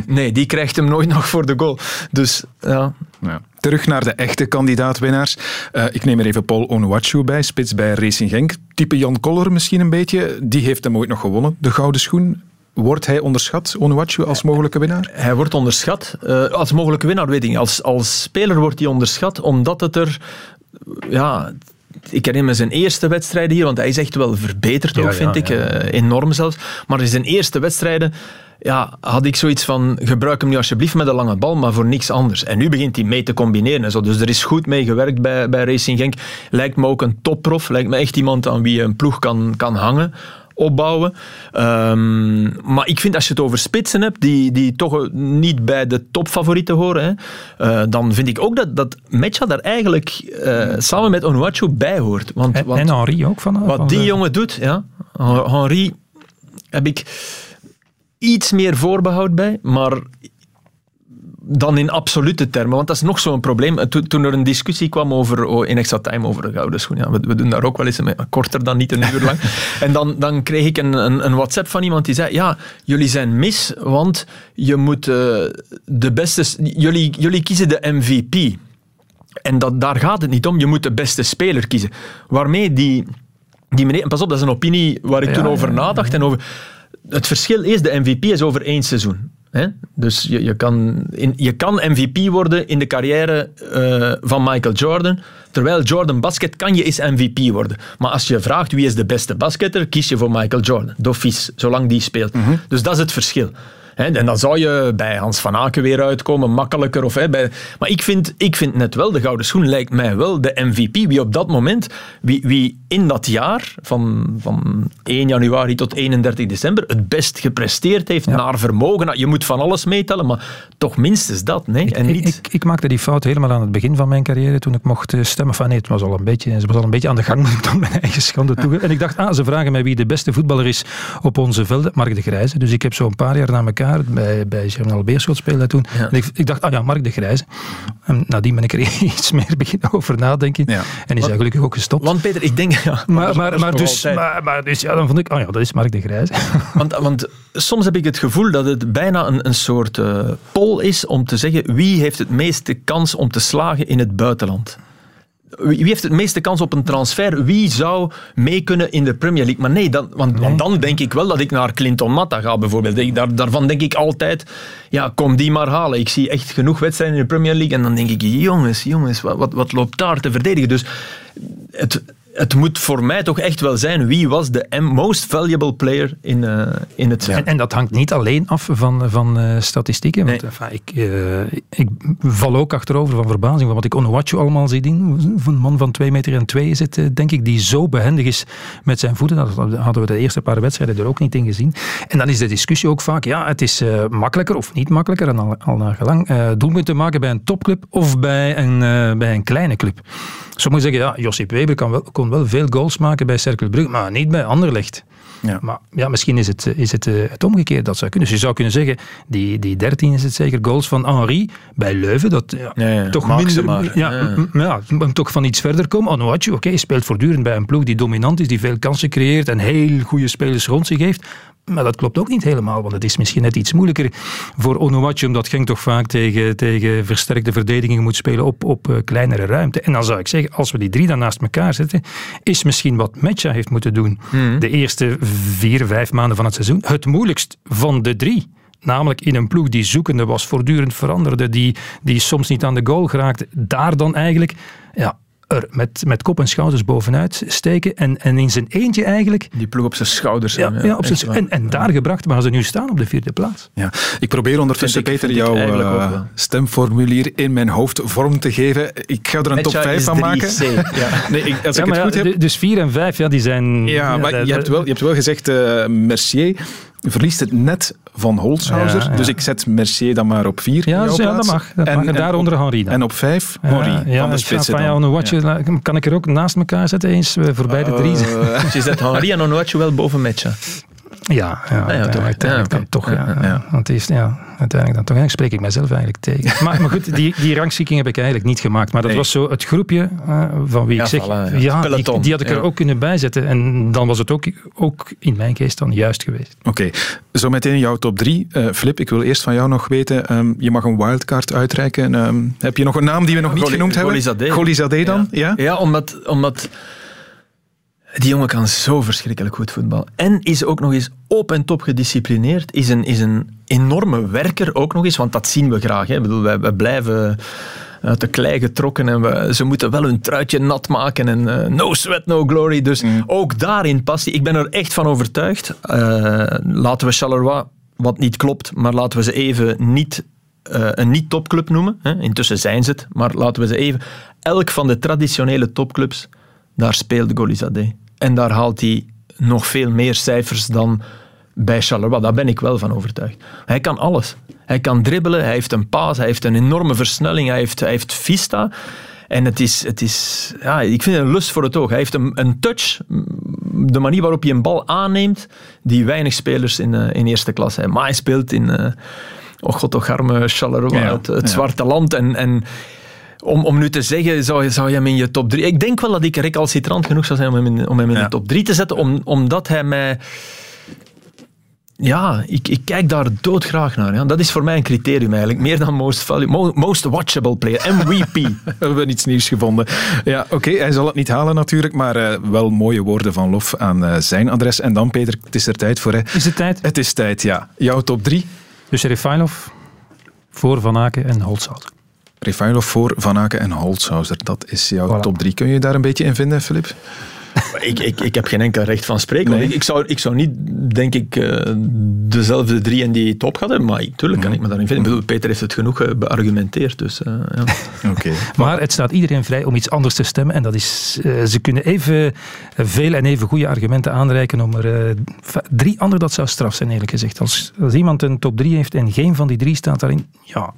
Speaker 5: Nee, die krijgt hem nooit nog voor de goal. Dus ja.
Speaker 3: ja. Terug naar de echte kandidaatwinnaars. Uh, ik neem er even Paul Onuachu bij, spits bij Racing Genk. Type Jan Koller misschien een beetje. Die heeft hem ooit nog gewonnen, de gouden schoen. Wordt hij onderschat, Onuachu, als mogelijke winnaar?
Speaker 5: Hij wordt onderschat. Uh, als mogelijke winnaar weet ik niet. Als, als speler wordt hij onderschat, omdat het er... Ja, ik herinner me zijn eerste wedstrijden hier, want hij is echt wel verbeterd ook, ja, vind ja, ik. Ja. Uh, enorm zelfs. Maar in zijn eerste wedstrijden ja, had ik zoiets van, gebruik hem nu alsjeblieft met een lange bal, maar voor niks anders. En nu begint hij mee te combineren. En zo. Dus er is goed mee gewerkt bij, bij Racing Genk. Lijkt me ook een topprof. Lijkt me echt iemand aan wie je een ploeg kan, kan hangen opbouwen. Um, maar ik vind als je het over spitsen hebt, die, die toch niet bij de topfavorieten horen, hè, uh, dan vind ik ook dat, dat Mecha daar eigenlijk uh, samen met Onuachu bij hoort. Want,
Speaker 4: en,
Speaker 5: want
Speaker 4: en Henri ook van
Speaker 5: Wat
Speaker 4: van
Speaker 5: die
Speaker 4: de...
Speaker 5: jongen doet, ja. Henri heb ik iets meer voorbehoud bij, maar dan in absolute termen. Want dat is nog zo'n probleem. Toen er een discussie kwam over, oh, in extra time over de gouden schoen. Ja, we, we, doen daar ook wel eens mee, korter dan niet een uur lang. [laughs] en dan, dan kreeg ik een, een, een, WhatsApp van iemand die zei: Ja, jullie zijn mis, want je moet uh, de beste. Jullie, jullie kiezen de MVP. En dat, daar gaat het niet om. Je moet de beste speler kiezen. Waarmee die, die meneer. En pas op, dat is een opinie waar ik ja, toen over ja, nadacht. En over, het verschil is: de MVP is over één seizoen. Dus je, je, kan in, je kan MVP worden in de carrière uh, van Michael Jordan. Terwijl Jordan Basket kan je eens MVP worden. Maar als je vraagt wie is de beste basketter, kies je voor Michael Jordan. D'office, zolang die speelt. Mm -hmm. Dus dat is het verschil. En dan zou je bij Hans van Aken weer uitkomen, makkelijker. Of, he, bij, maar ik vind, ik vind net wel, de Gouden Schoen lijkt mij wel de MVP. Wie op dat moment, wie, wie in dat jaar, van, van 1 januari tot 31 december, het best gepresteerd heeft ja. naar vermogen. Nou, je moet van alles meetellen, maar toch minstens dat. Nee?
Speaker 4: Ik,
Speaker 5: en niet...
Speaker 4: ik, ik, maakte die fout helemaal aan het begin van mijn carrière, toen ik mocht stemmen. Van, nee, het was al een beetje, het was al een beetje aan de gang, [laughs] moet ik dan mijn eigen schande [laughs] toegeven. En ik dacht, ah, ze vragen mij wie de beste voetballer is op onze velden. Mark de Grijze. Dus ik heb zo een paar jaar na elkaar bij, bij Beerschot speelde toen. Ja. En ik, ik, dacht, ah ja, Mark de Grijze. En nadien ben ik er [laughs] iets meer beginnen over nadenken. Ja. En is hij gelukkig ook gestopt.
Speaker 5: Want Peter, ik denk... [laughs] Ja,
Speaker 4: maar, maar, maar, dus, maar, maar, dus ja, dan vond ik, oh ja, dat is Mark de Grijze. [laughs]
Speaker 5: Want, want soms heb ik het gevoel dat het bijna een, een soort uh, poll is om te zeggen wie heeft het meeste kans om te slagen in het buitenland. Wie heeft het meeste kans op een transfer? Wie zou mee kunnen in de Premier League? Maar nee, dan, want, nee. dan denk ik wel dat ik naar Clinton Matta ga bijvoorbeeld. Daar, daarvan denk ik altijd, ja, kom die maar halen. Ik zie echt genoeg wedstrijden in de Premier League en dan denk ik, jongens, jongens, wat, wat, wat loopt daar te verdedigen? Dus het, het moet voor mij toch echt wel zijn wie was de most valuable player in, uh, in het
Speaker 4: en, en, dat hangt niet alleen af van, van uh, statistieken. Want, nee. enfin, ik, uh, ik val ook achterover van verbazing van wat ik Onuachu allemaal zie doen. Een man van 2 meter en 2 is het, denk ik, die zo behendig is met zijn voeten. Dat hadden we de eerste paar wedstrijden er ook niet in gezien. En dan is de discussie ook vaak, ja, het is makkelijker of niet makkelijker, en al, al naar gelang, doelpunten maken bij een topclub of bij een, bij een kleine club. Sommigen zeggen, ja, Josip Weber kan wel, kon wel veel goals maken bij Cercle Brugge, maar niet bij Anderlecht. Ja. Maar ja, misschien is het, is het uh, het omgekeerd dat zou kunnen. Dus je zou kunnen zeggen, die, die 13 is het zeker, goals van Henri bij Leuven, dat ja, ja, ja, toch minder... Maar. Ja, ja. ja, toch van iets verder komen. Onuachu, oké, okay, speelt voortdurend bij een ploeg die dominant is, die veel kansen creëert en heel goede spelers rond zich heeft. Maar dat klopt ook niet helemaal, want het is misschien net iets moeilijker voor Onuachu, omdat Genk toch vaak tegen, tegen versterkte verdedigingen moet spelen op, op uh, kleinere ruimte. En dan zou ik zeggen, als we die drie dan naast elkaar zetten, is misschien wat Metja heeft moeten doen mm. de eerste vier, vijf maanden van het seizoen het moeilijkst van de drie. Namelijk in een ploeg die zoekende was, voortdurend veranderde, die, die soms niet aan de goal geraakte. Daar dan eigenlijk ja, er met, met kop en schouders bovenuit steken en, en in zijn eentje eigenlijk...
Speaker 5: Die ploeg op zijn schouders.
Speaker 4: Ja, ja, op zijn, en, en daar gebracht waar ze nu staan op de vierde plaats.
Speaker 3: Ja. Ik probeer ondertussen, Peter, jouw uh, stemformulier in mijn hoofd vorm te geven. Ik ga er een top 5 van maken.
Speaker 4: ja. [laughs] nee, ik, als ik het goed heb... Dus 4 en 5, ja, die zijn...
Speaker 3: Ja, maar je, hebt wel, je hebt wel gezegd uh, Mercier verliest het net van Holzhauser. Ja, ja. Dus ik zet Mercier dan maar op 4.
Speaker 4: Ja, ja, dat mag. Dat en, mag. En daaronder Henri dan.
Speaker 3: En op 5 Henri van de spitsen
Speaker 4: van jou, watje, Kan ik er ook naast elkaar zetten eens eh, voorbij de drie?
Speaker 5: Uh, [laughs] je zet Henri en Onuachu wel boven Metja.
Speaker 4: Ja, uiteindelijk, ja, okay. dan toch. Ja, ja. Want is, ja, uiteindelijk dan toch. Eigenlijk spreek ik mezelf eigenlijk tegen. Maar, maar goed, die, die rangschikking heb ik eigenlijk niet gemaakt. Maar dat nee. was zo het groepje uh, van wie ik zeg, voilà, ja, die, die, had ik er ook kunnen bijzetten. En dan was het ook, ook in mijn geest dan juist geweest.
Speaker 3: Oké, okay. zo meteen jouw top 3. Uh, Flip, ik wil eerst van jou nog weten, um, je mag een wildcard uitreiken. Um, heb je nog een naam die we nog niet Goli, genoemd hebben?
Speaker 5: Golizadeh.
Speaker 3: Golizadeh dan? Ja,
Speaker 5: ja? omdat... omdat die jongen kan zo verschrikkelijk goed voetbal. En is ook nog eens op en top gedisciplineerd. Is een, is een enorme werker ook nog eens, want dat zien we graag. Hè. Ik bedoel, wij, wij blijven uit de klei getrokken en we, ze moeten wel hun truitje nat maken en uh, no sweat, no glory. Dus mm. ook daarin passie. Ik ben er echt van overtuigd. Uh, laten we Charleroi, wat niet klopt, maar laten we ze even niet uh, een niet-topclub noemen. Hè. Intussen zijn ze het, maar laten we ze even... Elk van de traditionele topclubs, daar speelt Golizadeh. En daar haalt hij nog veel meer cijfers dan bij Charleroi. Daar ben ik wel van overtuigd. Hij kan alles. Hij kan dribbelen, hij heeft een paas, hij heeft een enorme versnelling, hij heeft, hij heeft vista. En het is, het is ja, ik vind het een lust voor het oog. Hij heeft een, een touch, de manier waarop hij een bal aanneemt, die weinig spelers in, uh, in eerste klas hebben. Maar hij speelt in, uh, oh god, toch arme Charleroi, ja, het, het ja. zwarte land. En, en om, om nu te zeggen, zou, zou je hem in je top 3... Ik denk wel dat ik recalcitrant genoeg zou zijn om hem in, om hem in ja. de top 3 te zetten, om, omdat hij mij... Ja, ik, ik kijk daar doodgraag naar. Ja. Dat is voor mij een criterium eigenlijk. Meer dan most, value, most watchable player. MVP. [laughs]
Speaker 3: We hebben iets nieuws gevonden. Ja, oké. Okay, hij zal het niet halen natuurlijk, maar uh, wel mooie woorden van lof aan uh, zijn adres. En dan, Peter, het is er tijd voor. Hè.
Speaker 4: Is het tijd?
Speaker 3: Het is tijd, ja. Jouw top 3?
Speaker 4: Dus Refailov, voor Van Aken en Holtzhauser.
Speaker 3: Refailov voor Van Aken en Holzhauser. Dat is jouw voilà. top 3. Kun je daar een beetje in vinden, Filip?
Speaker 5: ik, ik, ik heb geen enkel recht van spreken. Nee. Ik, ik, zou, ik zou niet, denk ik, uh, dezelfde drie in die top gaan hebben, maar natuurlijk kan ik me daarin vinden. Ik bedoel, Peter heeft het genoeg uh, beargumenteerd. Dus, uh, ja. [laughs]
Speaker 3: okay.
Speaker 4: Maar het staat iedereen vrij om iets anders te stemmen. En dat is, ze kunnen even veel en even goede argumenten aanreiken om er drie andere, dat zou straf zijn eerlijk gezegd. Als, als iemand een top drie heeft en geen van die drie staat daarin, ja...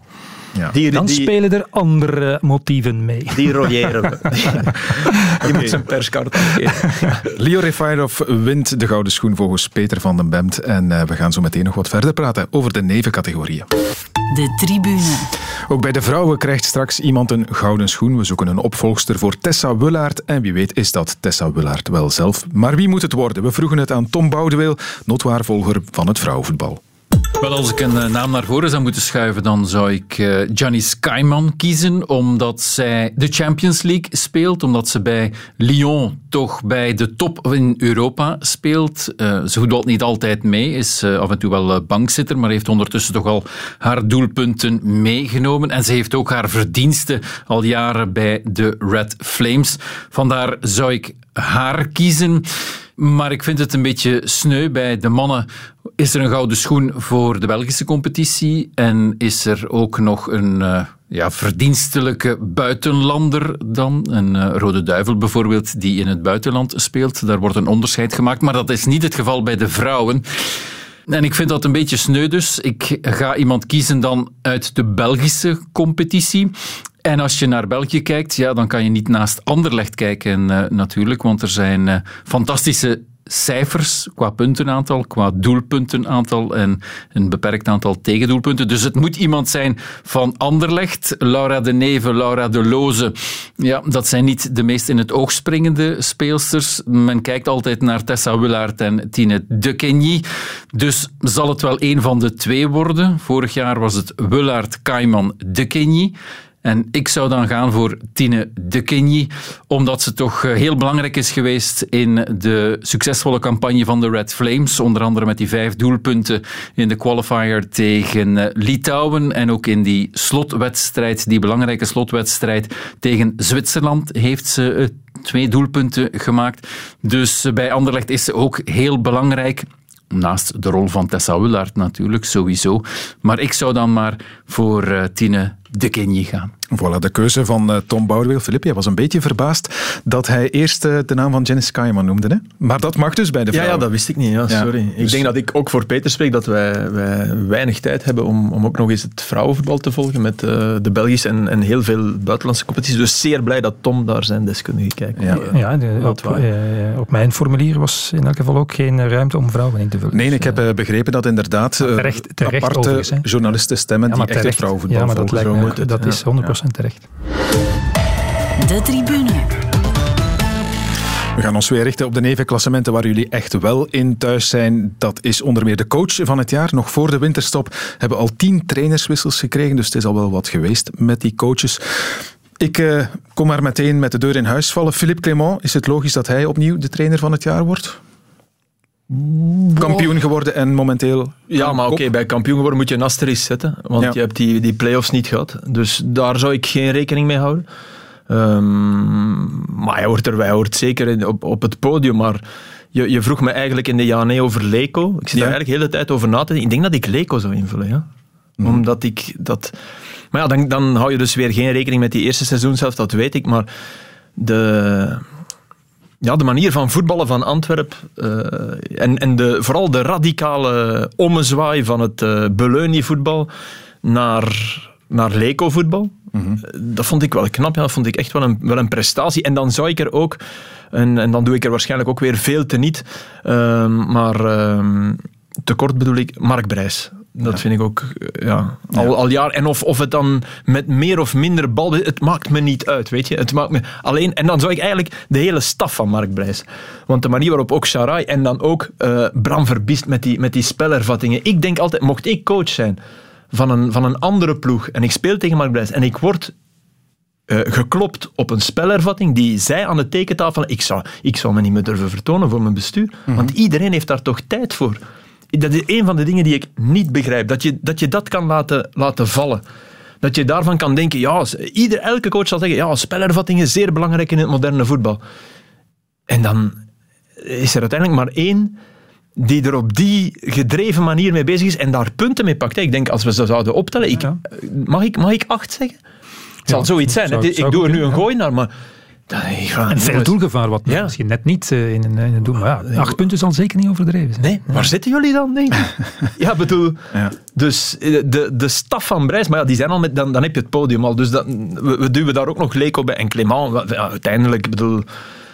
Speaker 4: Ja. Die, dan die, spelen er andere motieven mee.
Speaker 5: Die rolleren we. [laughs] Die moet zijn perskaart afgeven. [laughs]
Speaker 3: Leo Refairov wint de gouden schoen volgens Peter van den Bemt. En uh, we gaan zo meteen nog wat verder praten over de nevencategorieën.
Speaker 1: De tribune.
Speaker 3: Ook bij de vrouwen krijgt straks iemand een gouden schoen. We zoeken een opvolgster voor Tessa Wullaert. En wie weet is dat Tessa Wullaert wel zelf. Maar wie moet het worden? We vroegen het aan Tom Boudeweel, notwaarvolger van het vrouwenvoetbal.
Speaker 14: Wel, als ik een eh, naam naar voren zou moeten schuiven, dan zou ik uh, Gianni Skyman kiezen, omdat zij de Champions League speelt, omdat ze bij Lyon toch bij de top in Europa speelt. Uh, ze voetbalt niet altijd mee, is af en toe wel bankzitter, maar heeft ondertussen toch al haar doelpunten meegenomen. En ze heeft ook haar verdiensten al jaren bij de Red Flames. Vandaar zou ik haar kiezen. Maar ik vind het een beetje sneu. Bij de mannen is er een gouden schoen voor de Belgische competitie. En is er ook nog een uh, ja, verdienstelijke buitenlander dan. Een uh, Rode Duivel bijvoorbeeld, die in het buitenland speelt. Daar wordt een onderscheid gemaakt. Maar dat is niet het geval bij de vrouwen. En ik vind dat een beetje sneu dus. Ik ga iemand kiezen dan uit de Belgische competitie. En als je naar België kijkt, ja, dan kan je niet naast Anderlecht kijken uh, natuurlijk, want er zijn uh, fantastische cijfers qua puntenaantal, qua doelpuntenaantal en een beperkt aantal tegendoelpunten. Dus het moet iemand zijn van Anderlecht. Laura de Neve, Laura de Loze. Ja, dat zijn niet de meest in het oog springende speelsters. Men kijkt altijd naar Tessa Willaert en Tine de Kenny. Dus zal het wel een van de twee worden. Vorig jaar was het Willaert, Kaiman, de Kenny. En ik zou dan gaan voor Tine de Kenny, omdat ze toch eh, heel belangrijk is geweest in de succesvolle campagne van de Red Flames. Onder andere met die vijf doelpunten in de qualifier tegen eh, Litouwen. En ook in die slotwedstrijd, die belangrijke slotwedstrijd tegen Zwitserland, heeft ze eh, twee doelpunten gemaakt. Dus bij Anderlecht is ze ook heel belangrijk. Naast de rol van Tessa Willaert natuurlijk, sowieso. Maar ik zou dan maar voor Tine de Kenny gaan.
Speaker 3: Voilà, de keuze van uh, Tom Bouweel. Filip, jij was een beetje verbaasd dat hij eerst uh, de naam van Janice Kaiman noemde. Hè? Maar dat mag dus bij de vrouwen.
Speaker 5: Ja, ja dat wist ik niet. Ja, sorry. Ja, dus... Ik denk dat ik ook voor Peter spreek dat wij, wij weinig tijd hebben om, om ook nog eens het vrouwenvoetbal te volgen met uh, de Belgische en, en heel veel buitenlandse competities. Dus zeer blij dat Tom daar zijn deskundige kijkt.
Speaker 4: Ja, ja de, op, op, mijn formulier was in elk geval ook geen ruimte om vrouwen in te vullen.
Speaker 3: Nee, dus, ik heb begrepen dat inderdaad terecht, terecht aparte journalisten stemmen die echt vrouwenvoetbal
Speaker 4: ja, maar
Speaker 3: dat
Speaker 4: volgen. Dat is 100% terecht.
Speaker 1: De tribune.
Speaker 3: We gaan ons weer richten op de nevenklassementen waar jullie echt wel in thuis zijn. Dat is onder meer de coach van het jaar. Nog voor de winterstop hebben al tien trainerswissels gekregen, dus het is al wel wat geweest met die coaches. Ik uh, kom maar meteen met de deur in huis vallen. Philippe Clément, is het logisch dat hij opnieuw de trainer van het jaar wordt? Kampioen geworden en momenteel.
Speaker 5: Ja, maar oké, bij kampioen geworden moet je een asterisk zetten. Want je hebt die, die play-offs niet gehad. Dus daar zou ik geen rekening mee houden. Um, maar hij hoort er, hoort zeker op, op het podium. Maar je, je vroeg me eigenlijk in de ja-nee over Leco. Ik zit daar eigenlijk de hele tijd over na te denken. Ik denk dat ik Leco zou invullen, ja. Mhm. Omdat ik dat... Maar ja, dan, dan hou je dus weer geen rekening met die eerste seizoen zelf, dat weet ik. Maar de ja, de manier van voetballen van Antwerpen uh, en, en de, vooral de radicale ommezwaai van het uh, eh, Beleunie-voetbal naar, naar Leco-voetbal. Mhm. Dat vond ik wel knap, ja. dat vond ik echt wel een, wel een prestatie. En dan zou ik er ook, en, en dan doe ik er waarschijnlijk ook weer veel te niet, uh, maar uh, tekort bedoel ik, Mark Brijs. Dat vind ik ook eh, ja, al, al jaar. En of, of het dan met meer of minder bal... Het maakt me niet uit, weet je. Het maakt me alleen... En dan zou ik eigenlijk de hele staf van Mark Brijs... Want de manier waarop ook Sarai en dan ook uh, Bram Verbiest met die, met die spelervattingen... Ik denk altijd, mocht ik coach zijn van een, van een andere ploeg en ik speel tegen Mark Brijs en ik word uh, geklopt op een spelervatting die zij aan de tekentafel... Ik zou, ik zou me niet meer durven vertonen voor mijn bestuur. Mhm. Want iedereen heeft daar toch tijd voor dat is een van de dingen die ik niet begrijp. Dat je dat, je dat kan laten, laten vallen. Dat je daarvan kan denken, ja, ieder, elke coach zal zeggen, ja, spelervatting is zeer belangrijk in het moderne voetbal. En dan is er uiteindelijk maar één die er op die gedreven manier mee bezig is en daar punten mee pakt. Ik denk, als we ze zouden optellen, ik, mag, ik, mag ik acht zeggen? Het zal zoiets zijn. ik doe er nu een gooi naar, maar
Speaker 4: en veel doelgevaar, wat ja. misschien net niet uh, in, een, in een doel. Maar ja, acht punten zal zeker niet overdreven zijn.
Speaker 5: Nee, waar zitten jullie dan, denk [laughs] ik? ja, bedoel... Ja. Dus eh, de, de staf van Brijs, maar ja, die zijn al met... Dan, dan heb je het podium al. Dus dat, we, we duwen daar ook nog Leco bij. En Clément, ja, uiteindelijk, bedoel...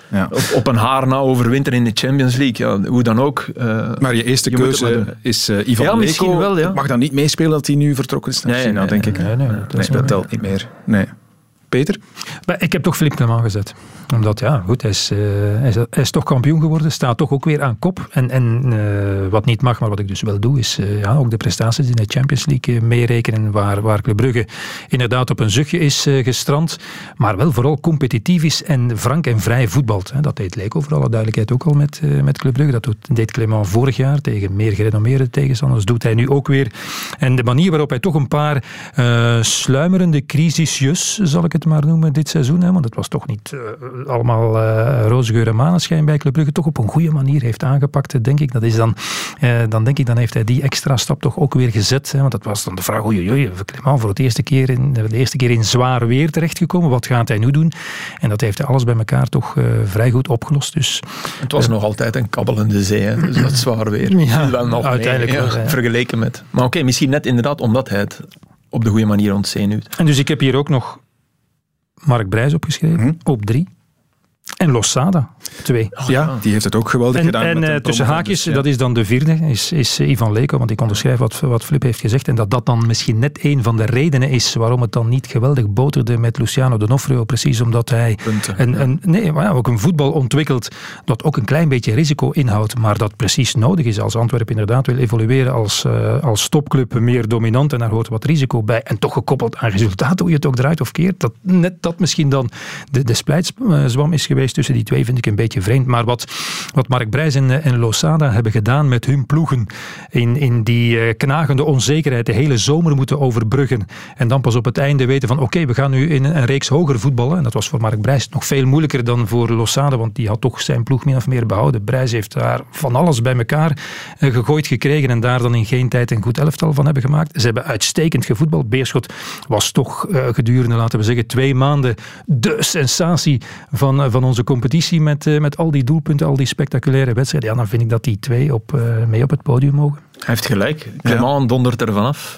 Speaker 5: Ja. Op, op, een haar na overwinter in de Champions League. Ja, hoe dan ook.
Speaker 3: Uh, maar je eerste je keuze is uh, Ivan
Speaker 5: ja,
Speaker 3: Leco.
Speaker 5: Wel, ja.
Speaker 3: Mag dan niet meespelen dat hij nu vertrokken is naar
Speaker 5: nee,
Speaker 3: China,
Speaker 5: nee,
Speaker 3: denk ik.
Speaker 5: Nee, nee,
Speaker 3: dat, dat telt niet meer. Nee. Peter?
Speaker 4: Ik heb toch Philippe Clement gezet. Omdat, ja, goed, hij is, hij, is, is, toch kampioen geworden. Staat toch ook weer aan kop. En, en uh, wat niet mag, maar wat ik dus wel doe, is uh, ja, ook de prestaties in de Champions League meerekenen. Waar, waar Club Brugge inderdaad op een zuchtje is gestrand. Maar wel vooral competitief is en frank en vrij voetbalt. Dat deed Leco voor alle duidelijkheid ook al met, met Club Brugge. Dat deed Clement vorig jaar tegen meer gerenommeerde tegenstanders. doet hij nu ook weer. En de manier waarop hij toch een paar sluimerende crisisjes, zal ik het maar noemen, dit seizoen. Hè, want het was toch niet uh, allemaal uh, roze geur en maneschijn bij Club Brugge. Toch op een goede manier heeft aangepakt, denk ik. Dat is dan, uh, dan denk ik, dan heeft hij die extra stap toch ook weer gezet. Hè, want dat was dan de vraag, oei, oei, voor het eerste keer in, de eerste keer in zwaar weer terechtgekomen. Wat gaat hij nu doen? En dat heeft hij alles bij elkaar toch vrij goed opgelost. Dus,
Speaker 5: het was nog altijd een kabbelende zee, hè, dus dat zwaar weer. [laughs]
Speaker 4: Ja,
Speaker 5: wel nog
Speaker 4: uiteindelijk
Speaker 5: mee,
Speaker 4: wel,
Speaker 5: vergeleken met. Maar oké, okay, misschien net inderdaad omdat hij het op de goede manier ontzenuwt.
Speaker 4: En dus ik heb hier ook nog Mark Brijs opgeschreven, -hmm. op drie. En Losada, twee.
Speaker 3: Oh, ja, die heeft het ook geweldig
Speaker 4: en,
Speaker 3: gedaan.
Speaker 4: En uh, tussen haakjes, dus, ja. dat is dan de vierde, is, is Ivan Leko. Want ik onderschrijf wat, wat Flip heeft gezegd. En dat dat dan misschien net een van de redenen is waarom het dan niet geweldig boterde met Luciano D'Onofrio. Precies omdat hij
Speaker 3: Punten,
Speaker 4: een,
Speaker 3: ja.
Speaker 4: een, nee, maar ja, ook een voetbal ontwikkelt dat ook een klein beetje risico inhoudt. Maar dat precies nodig is als Antwerpen inderdaad wil evolueren als, uh, als topclub meer dominant. En daar hoort wat risico bij. En toch gekoppeld aan resultaten, hoe je het ook draait of keert. Dat net dat misschien dan de, de splijtswam is geweest tussen die twee, vind ik een beetje vreemd. Maar wat, wat Mark Brijs en, en Losada hebben gedaan met hun ploegen in, in die uh, knagende onzekerheid de hele zomer moeten overbruggen en dan pas op het einde weten van oké, we gaan nu in een, reeks hoger voetballen. En dat was voor Mark Brijs nog veel moeilijker dan voor Losada, want die had toch zijn ploeg min of meer behouden. Brijs heeft daar van alles bij elkaar uh, gegooid gekregen en daar dan in geen tijd een goed elftal van hebben gemaakt. Ze hebben uitstekend gevoetbald. Beerschot was toch gedurende, laten we zeggen, twee maanden de sensatie van, van onze competitie met, uh, met al die doelpunten, al die spectaculaire wedstrijden. Ja, dan vind ik dat die twee op, uh, mee op het podium mogen.
Speaker 5: Hij heeft gelijk. Clement ja. dondert er vanaf.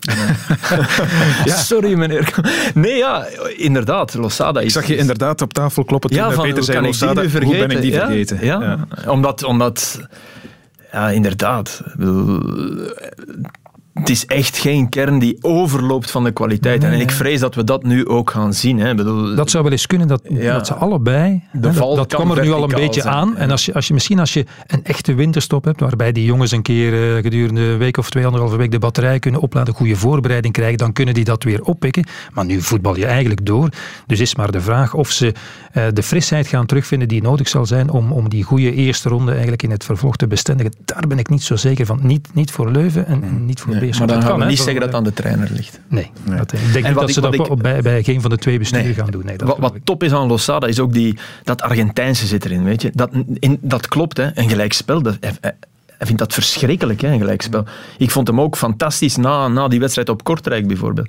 Speaker 5: [laughs] ja. Sorry, meneer. Nee, ja, inderdaad. Losada is...
Speaker 3: Ik zag je inderdaad op tafel kloppen toen
Speaker 5: ja, van,
Speaker 3: Peter zei
Speaker 5: Losada.
Speaker 3: Hoe ben ik die
Speaker 5: ja?
Speaker 3: vergeten?
Speaker 5: Ja, Omdat, omdat... Ja, inderdaad. Het is echt geen kern die overloopt van de kwaliteit. Nee. En ik vrees dat we dat nu ook gaan zien. Hè. Bedoel,
Speaker 4: dat zou wel eens kunnen, dat, ja, dat ze allebei...
Speaker 5: De
Speaker 4: dat kwam er nu al een beetje
Speaker 5: zijn.
Speaker 4: aan. En als je, als je misschien als je een echte winterstop hebt, waarbij die jongens een keer uh, gedurende een week of twee, anderhalve week de batterij kunnen opladen, goede voorbereiding krijgen, dan kunnen die dat weer oppikken. Maar nu voetbal je eigenlijk door. Dus is maar de vraag of ze uh, de frisheid gaan terugvinden die nodig zal zijn om, om die goede eerste ronde eigenlijk in het vervolg te bestendigen. Daar ben ik niet zo zeker van. Niet, niet voor Leuven en, en niet voor
Speaker 5: nee, Maar dan gaan we niet zeggen dat het aan de trainer ligt.
Speaker 4: Nee, nee. Dat, ik denk en niet dat ik, ze dat ik, bij, bij geen van de twee besturen nee, gaan doen. Nee,
Speaker 5: wat, wat top is aan Losada is ook die, dat Argentijnse zit erin. Weet je? Dat, in, dat klopt, hè. een gelijkspel. Dat, hij, hij vindt dat verschrikkelijk, hè, een gelijkspel. Ik vond hem ook fantastisch na, na die wedstrijd op Kortrijk bijvoorbeeld.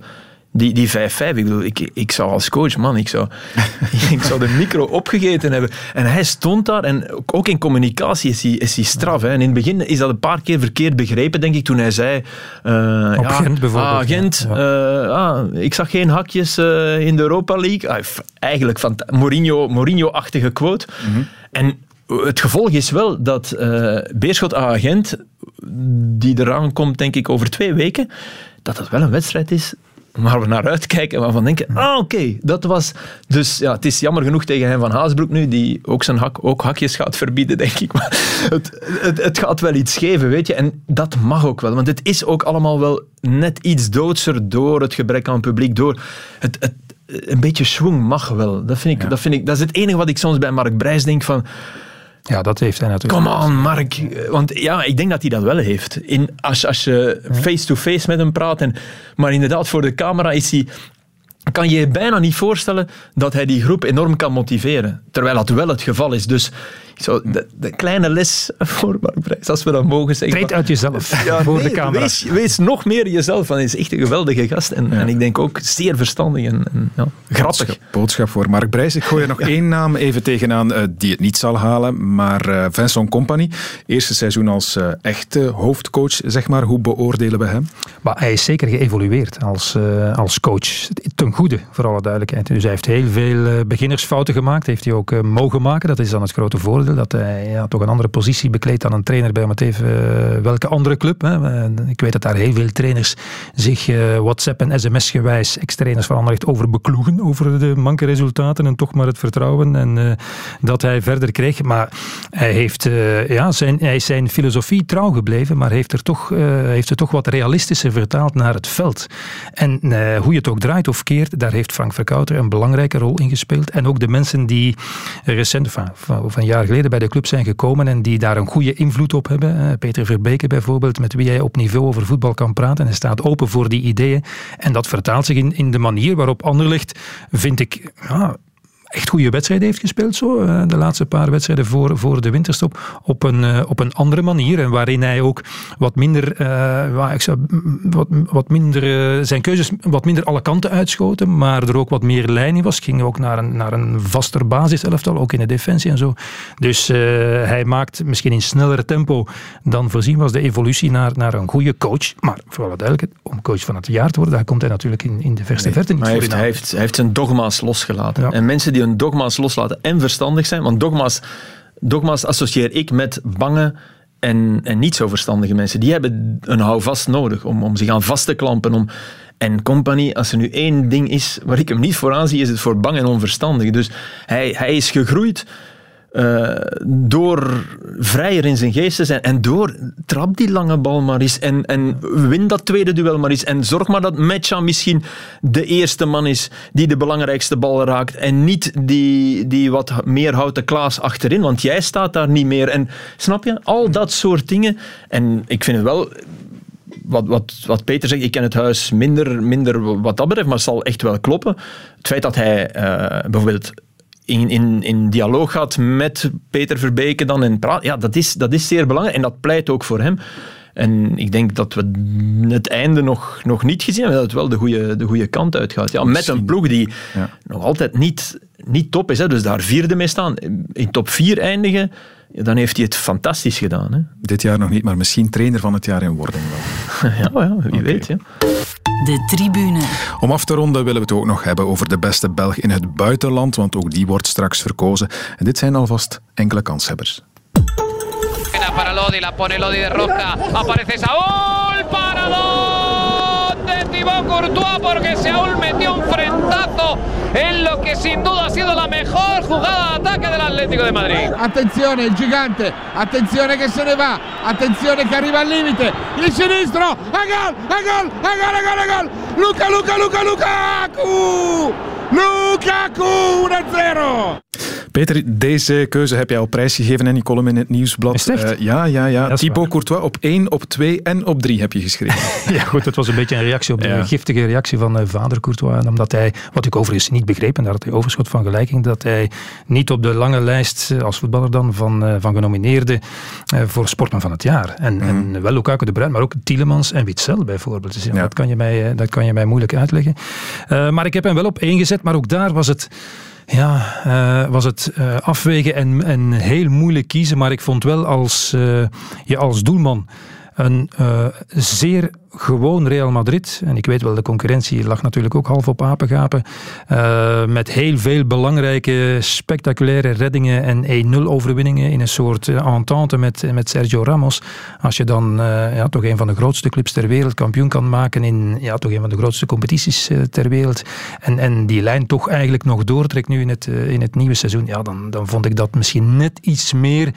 Speaker 5: Die, die 5-5, ik bedoel, ik, ik zou als coach, man, ik zou, [laughs] ik zou de micro opgegeten hebben. En hij stond daar en ook in communicatie is hij, is hij straf. Hè. En in het begin is dat een paar keer verkeerd begrepen, denk ik, toen hij zei... Uh,
Speaker 4: Op
Speaker 5: ja,
Speaker 4: Gent bijvoorbeeld.
Speaker 5: Ah, Gent, ja. uh, ah, ik zag geen hakjes uh, in de Europa League. Ah, eigenlijk van Mourinho, Mourinho-achtige quote. Mm -hmm. En het gevolg is wel dat Beerschot Agent, die eraan komt, denk ik, over twee weken, dat dat wel een wedstrijd is waar we naar uitkijken en waarvan denken, ah oké, okay, dat was... Dus ja, het is jammer genoeg tegen hem van Haasbroek nu, die ook zijn hak, ook hakjes gaat verbieden, denk ik. [laughs] Maar het, het, het, gaat wel iets geven, weet je. En dat mag ook wel, want het is ook allemaal wel net iets doodser door het gebrek aan publiek, door het, het een beetje schwung mag wel. Dat, vind ik, ja. dat, vind ik, dat is het enige wat ik soms bij Mark Brijs denk van...
Speaker 4: Ja, dat heeft hij natuurlijk.
Speaker 5: Come on, Mark. Want ja, ik denk dat hij dat wel heeft. In, als, als je face-to-face -face met hem praat. En, maar inderdaad, voor de camera is hij... Kan je je bijna niet voorstellen dat hij die groep enorm kan motiveren. Terwijl dat wel het geval is. Dus zo, de, de kleine les voor Mark Brijs, als we dat mogen zeggen.
Speaker 4: Treed uit jezelf ja, voor
Speaker 5: nee,
Speaker 4: de camera.
Speaker 5: Wees, wees, nog meer jezelf. Hij is echt een geweldige gast. En, ja. en ik denk ook zeer verstandig en, en ja, grappig.
Speaker 3: Boodschap, boodschap, voor Mark Brijs. Ik gooi er nog [laughs] één naam even tegenaan uh, die het niet zal halen. Maar uh, Vincent Company. Eerste seizoen als uh, echte hoofdcoach, zeg maar. Hoe beoordelen we hem?
Speaker 4: Maar hij is zeker geëvolueerd als, als coach. Ten goede, voor alle duidelijkheid. Dus hij heeft heel veel beginnersfouten gemaakt. Heeft hij ook mogen maken. Dat is dan het grote voordeel dat hij ja, toch een andere positie bekleedt dan een trainer bij om even welke andere club. Hè. Ik weet dat daar heel veel trainers zich WhatsApp en sms gewijs, ex-trainers van Anderlecht, over bekloegen, over de manke resultaten en toch maar het vertrouwen en dat hij verder kreeg. Maar hij, heeft, ja, zijn, hij is zijn filosofie trouw gebleven, maar heeft, er toch, heeft het toch wat realistischer vertaald naar het veld. En hoe je het ook draait of keert, daar heeft Frank Verkouter een belangrijke rol in gespeeld. En ook de mensen die recent, van, van een jaar geleden bij de club zijn gekomen en die daar een goede invloed op hebben. Peter Verbeke bijvoorbeeld, met wie hij op niveau over voetbal kan praten. En hij staat open voor die ideeën. En dat vertaalt zich in, in de manier waarop Anderlecht, vind ik, ja, echt goede wedstrijden heeft gespeeld. Zo, eh, de laatste paar wedstrijden voor, voor de winterstop. Op een, eh, op een andere manier. En waarin hij ook wat minder, uh, ik zou, wat, wat minder zijn keuzes wat minder alle kanten uitschoten. Maar er ook wat meer lijn in was. Ging ook naar een, naar een vaster basiselftal. Ook in de defensie en zo. Dus hij maakt misschien in snellere tempo dan voorzien was de evolutie naar, naar een goede coach. Maar vooral duidelijk, om coach van het jaar te worden, daar komt hij natuurlijk in, in de verste nee, verte niet
Speaker 5: maar hij heeft, hij heeft, hij heeft zijn dogma's losgelaten. En mensen die die hun dogma's loslaten en verstandig zijn. Want dogma's, dogma's associeer ik met bange en, en niet zo verstandige mensen. Die hebben een houvast nodig om, om zich aan vast te klampen. Om, en Company, als er nu één ding is waar ik hem niet voor aanzie, is het voor bang en onverstandig. Dus hij, hij is gegroeid uh, door vrijer in zijn geest te zijn en door trap die lange bal maar eens en, en win dat tweede duel maar eens en zorg maar dat Mecha misschien de eerste man is die de belangrijkste bal raakt en niet die, die wat meer houten Klaas achterin, want jij staat daar niet meer. En snap je? Al dat soort dingen. En ik vind het wel wat, wat, wat Peter zegt, ik ken het huis minder, minder wat dat betreft, maar het zal echt wel kloppen. Het feit dat hij uh, bijvoorbeeld in, in, in dialoog gaat met Peter Verbeke dan en praat, ja, dat is, dat is zeer belangrijk en dat pleit ook voor hem. En ik denk dat we het einde nog, nog niet gezien hebben, dat het wel de goede, de goede kant uitgaat. Ja, met een ploeg die nog altijd niet, niet top is. Hè. Dus daar vierde mee staan. In top vier eindigen, dan heeft hij het fantastisch gedaan. Hè.
Speaker 3: Dit jaar nog niet, maar misschien trainer van het jaar in wording wel. [laughs]
Speaker 5: ja, ja, wie weet. Ja.
Speaker 1: De tribune.
Speaker 3: Om af te ronden willen we het ook nog hebben over de beste Belg in het buitenland, want ook die wordt straks verkozen. En dit zijn alvast enkele kanshebbers.
Speaker 15: Para Lodi, la pone Lodi de Rosca, aparece Saúl, paradón de Thibaut Courtois porque Saúl metió un frentazo en lo che sin duda ha sido la mejor jugada de ataque del Atlético de Madrid.
Speaker 16: Attenzione il gigante, attenzione che se ne va, attenzione che arriva al limite, il sinistro, a gol, a gol, a gol, a gol, a gol, Luca, Luca, Luca, Lukaku, Lukaku 1-0.
Speaker 3: Peter, deze keuze heb jij al prijsgegeven in die column in het Nieuwsblad.
Speaker 4: Uh,
Speaker 3: ja, ja, ja. Thibaut Courtois op 1, op 2 en op 3 heb je geschreven. [laughs]
Speaker 4: ja, goed, dat was een beetje een reactie op de giftige reactie van uh, vader Courtois. Omdat hij, wat ik overigens niet begreep, en daar had hij overschot van gelijking, dat hij niet op de lange lijst, eh, als voetballer dan, van, van genomineerden voor sportman van het jaar. En, mm en wel Lukaku de Bruin, maar ook Tielemans en Witzel bijvoorbeeld. Dus ja, Dat, kan je mij, dat kan je mij moeilijk uitleggen. maar ik heb hem wel op 1 gezet, maar ook daar was het ja, uh, was het uh, afwegen en, en heel moeilijk kiezen. Maar ik vond wel als uh, je als doelman een zeer gewoon Real Madrid. En ik weet wel, de concurrentie lag natuurlijk ook half op apengapen. Uh, met heel veel belangrijke, spectaculaire reddingen en 1-0 overwinningen in een soort uh, entente met, met Sergio Ramos. Als je dan uh, ja, toch een van de grootste clubs ter wereld kampioen kan maken in ja, toch een van de grootste competities ter wereld. En, en die lijn toch eigenlijk nog doortrekt nu in het, in het nieuwe seizoen. Ja, dan, dan vond ik dat misschien net iets meer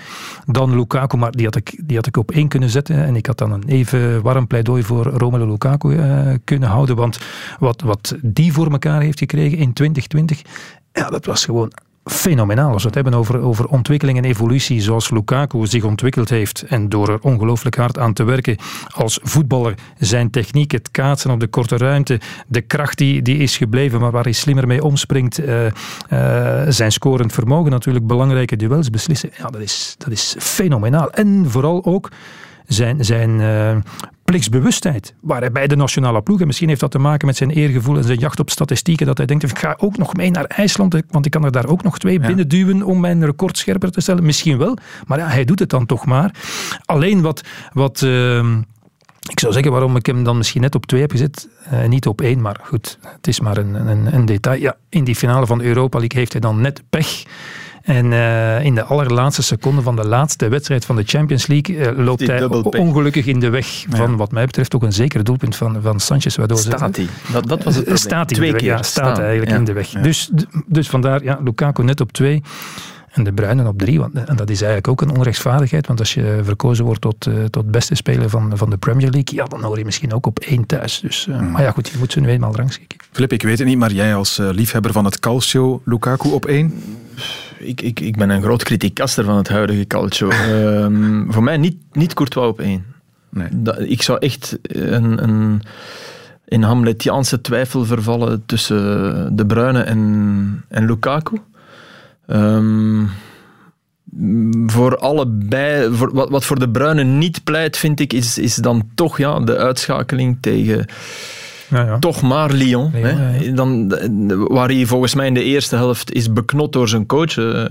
Speaker 4: dan Lukaku. Maar die had ik, die had ik op één kunnen zetten. En ik had dan een even warm pleidooi voor Romelu Lukaku uh, kunnen houden. Want wat, wat die voor elkaar heeft gekregen in 2020, ja, dat was gewoon fenomenaal. Als we het hebben over, over ontwikkeling en evolutie, zoals Lukaku zich ontwikkeld heeft en door er ongelooflijk hard aan te werken als voetballer, zijn techniek, het kaatsen op de korte ruimte, de kracht die, die is gebleven, maar waar hij slimmer mee omspringt, uh, uh, zijn scorend vermogen natuurlijk, belangrijke duels beslissen, ja, dat is, dat is fenomenaal. En vooral ook zijn, zijn plichtsbewustheid. Waar hij bij de nationale ploeg, en misschien heeft dat te maken met zijn eergevoel en zijn jacht op statistieken, dat hij denkt, ik ga ook nog mee naar IJsland, want ik kan er daar ook nog twee ja. binnen duwen om mijn record scherper te stellen. Misschien wel, maar ja, hij doet het dan toch maar. Alleen wat... wat uh, ik zou zeggen waarom ik hem dan misschien net op twee heb gezet, uh, niet op één, maar goed, het is maar een, een, een detail. Ja, in die finale van de Europa League heeft hij dan net pech En uh, in de allerlaatste seconde van de laatste wedstrijd van de Champions League uh, loopt hij ongelukkig in de weg van ja. wat mij betreft ook een zeker doelpunt van, van Sanchez. Waardoor
Speaker 5: staat hij? Dat, dat was het probleem.
Speaker 4: Staat hij
Speaker 5: Twee keer.
Speaker 4: Ja, staat hij eigenlijk in de weg. Dus, dus vandaar, ja, Lukaku net op twee en de Bruinen op drie. Want, en dat is eigenlijk ook een onrechtvaardigheid, want als je verkozen wordt tot, uh, tot beste speler van, van de Premier League, ja, dan hoor je misschien ook op één thuis. Dus, uh, mm. Maar ja, goed, je moet ze nu eenmaal rangschikken.
Speaker 3: Filip, ik weet het niet, maar jij als uh, liefhebber van het calcio, Lukaku op één?
Speaker 5: Ik, ik, ik ben een groot kritiekaster van het huidige calcio. [laughs] Ehm, voor mij niet, niet Courtois op één. Nee. Dat, ik zou echt een... een in Hamletiaanse twijfel vervallen tussen De Bruyne en, en Lukaku. Um, voor allebei, voor, wat, wat voor de Bruine niet pleit, vind ik, is, is dan toch ja, de uitschakeling tegen ja, ja. toch maar Lyon. Lyon hè? Dan, waar hij volgens mij in de eerste helft is beknot door zijn coach. Uh,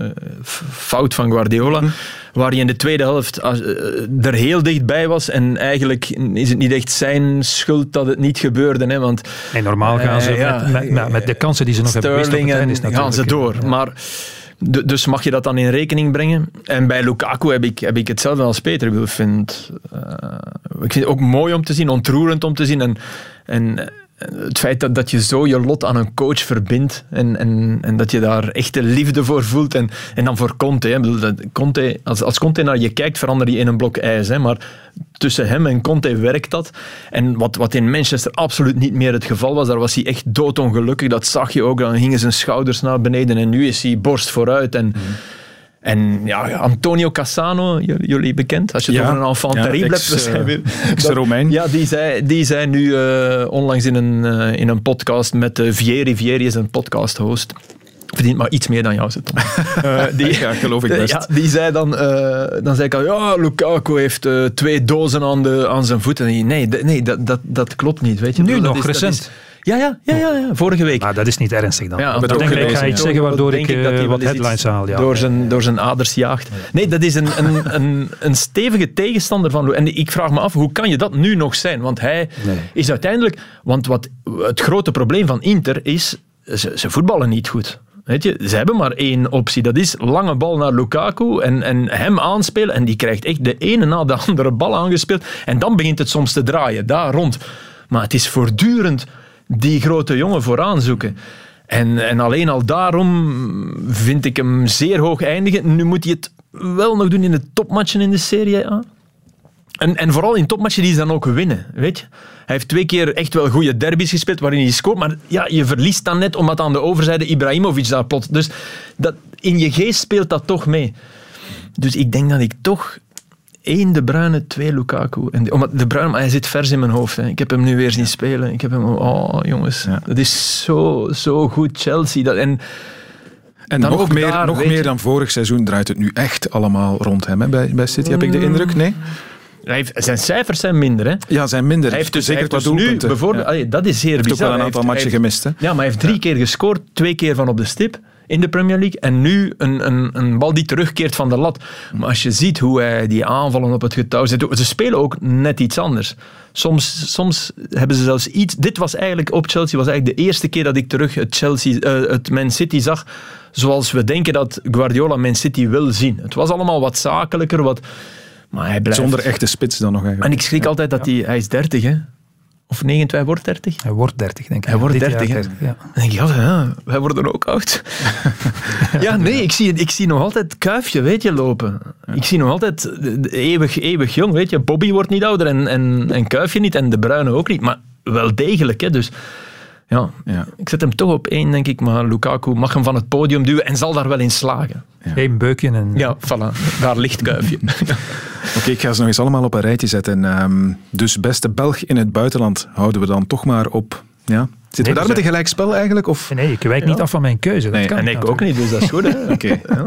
Speaker 5: fout van Guardiola. Hm. Waar hij in de tweede helft uh, er heel dichtbij was. En eigenlijk is het niet echt zijn schuld dat het niet gebeurde. Hè? Want,
Speaker 4: nee, normaal gaan ze met, met, met, de kansen die ze nog
Speaker 5: Sterling
Speaker 4: hebben gemist
Speaker 5: en gaan ze door. Maar dus mag je dat dan in rekening brengen? En bij Lukaku heb ik, heb ik hetzelfde als Peter. Ik vind, uh, ik vind het ook mooi om te zien, ontroerend om te zien. En, en het feit dat, dat je zo je lot aan een coach verbindt en, en, en dat je daar echte liefde voor voelt. En, en dan voor Conte. Hè. Bedoel, Conte als, als Conte naar je kijkt, verander je in een blok ijs. Hè. Maar tussen hem en Conte werkt dat. En wat, wat in Manchester absoluut niet meer het geval was, daar was hij echt doodongelukkig. Dat zag je ook. Dan gingen zijn schouders naar beneden en nu is hij borst vooruit. En, En ja, Antonio Cassano, jullie bekend, als je het ja, over een enfant ja, terrible
Speaker 3: ex, hebt. Uh, ex-Romein.
Speaker 5: Ja, die zei, die zei nu uh, onlangs in een, uh, in een podcast met Vieri. Vieri is een podcast-host verdient maar iets meer dan jou, zit
Speaker 3: uh, [laughs] die, ja, geloof ik [laughs] best.
Speaker 5: Ja, die zei dan, uh, dan zei ik al, ja, Lukaku heeft uh, twee dozen aan, de, aan zijn voeten. En nee, nee dat, dat, dat klopt niet. Weet je?
Speaker 4: Nu nog,
Speaker 5: is,
Speaker 4: recent.
Speaker 5: Ja, ja, ja, ja, ja, vorige week.
Speaker 4: Maar dat is niet ernstig dan.
Speaker 5: Ja,
Speaker 4: dat denk ik, ga iets zeggen waardoor ik, ik dat hij wat headlines haal. Ja.
Speaker 5: Door, zijn, door zijn aders jaagt. Nee, dat is een, een, een, een stevige tegenstander van En ik vraag me af, hoe kan je dat nu nog zijn? Want hij nee. is uiteindelijk... Want wat het grote probleem van Inter is, ze, ze voetballen niet goed. Weet je, ze hebben maar één optie. Dat is lange bal naar Lukaku en, en hem aanspelen. En die krijgt echt de ene na de andere bal aangespeeld. En dan begint het soms te draaien, daar rond. Maar het is voortdurend die grote jongen vooraan zoeken. En, en alleen al daarom vind ik hem zeer hoog eindigen. Nu moet hij het wel nog doen in de topmatchen in de Serie A. En, en vooral in topmatchen die ze dan ook winnen, weet je. Hij heeft twee keer echt wel goede derbies gespeeld waarin hij scoort, maar ja, je verliest dan net omdat aan de overzijde Ibrahimovic daar plot. Dus dat, in je geest speelt dat toch mee. Dus ik denk dat ik toch één De Bruyne, twee Lukaku. En, omdat de Bruyne, maar hij zit vers in mijn hoofd. Hè. Ik heb hem nu weer zien spelen. Ik heb hem, oh jongens, dat is zo, zo goed Chelsea. Dat, en
Speaker 3: en dan nog, meer, daar, nog meer dan vorig seizoen draait het nu echt allemaal rond hem hè? Bij, bij City, heb ik de indruk? Nee?
Speaker 5: Heeft, zijn cijfers zijn minder, hè?
Speaker 3: Ja, zijn minder.
Speaker 5: Hij heeft dus, zeker wat dus nu bijvoorbeeld, ja. dat is zeer
Speaker 3: hij heeft
Speaker 5: bizar.
Speaker 3: ook wel een aantal matchen gemist, hè?
Speaker 5: Ja, maar hij heeft drie ja. keer gescoord, twee keer van op de stip in de Premier League en nu een, een, een bal die terugkeert van de lat. Maar als je ziet hoe hij die aanvallen op het getouw zet, ze spelen ook net iets anders. Soms, soms hebben ze zelfs iets... Dit was eigenlijk op Chelsea was eigenlijk de eerste keer dat ik terug het, Chelsea, uh, het Man City zag zoals we denken dat Guardiola Man City wil zien. Het was allemaal wat zakelijker, wat... Maar hij blijft...
Speaker 3: Zonder echte spits dan nog eigenlijk.
Speaker 5: En ik schrik ja. altijd dat hij... Hij is 30, hè? Of 29, hij wordt 30?
Speaker 4: Hij wordt 30, denk ik.
Speaker 5: Hij wordt 30, 30 ja. Dan denk ik, ja, wij worden ook oud. [laughs] ja, nee, ik zie, ik zie nog altijd Kuifje, weet je, lopen. Ja. Ik zie nog altijd eeuwig, eeuwig jong, weet je. Bobby wordt niet ouder en, en, en Kuifje niet en De Bruyne ook niet. Maar wel degelijk, hè. Dus ja, ja, ik zet hem toch op één, denk ik. Maar Lukaku mag hem van het podium duwen en zal daar wel in slagen.
Speaker 4: Ja. Eén beukje en...
Speaker 5: Ja, voilà. Daar ligt Kuifje. [laughs]
Speaker 3: Oké, okay, ik ga ze nog eens allemaal op een rijtje zetten. Um, dus beste Belg in het buitenland houden we dan toch maar op... Ja, Zitten nee, we daar met een gelijkspel eigenlijk? Of?
Speaker 4: Nee, ik wijk niet ja. af van mijn keuze. Dat
Speaker 5: nee,
Speaker 4: kan
Speaker 5: en ik ook niet, dus dat is goed. Hè? [laughs]
Speaker 3: okay.
Speaker 5: ja.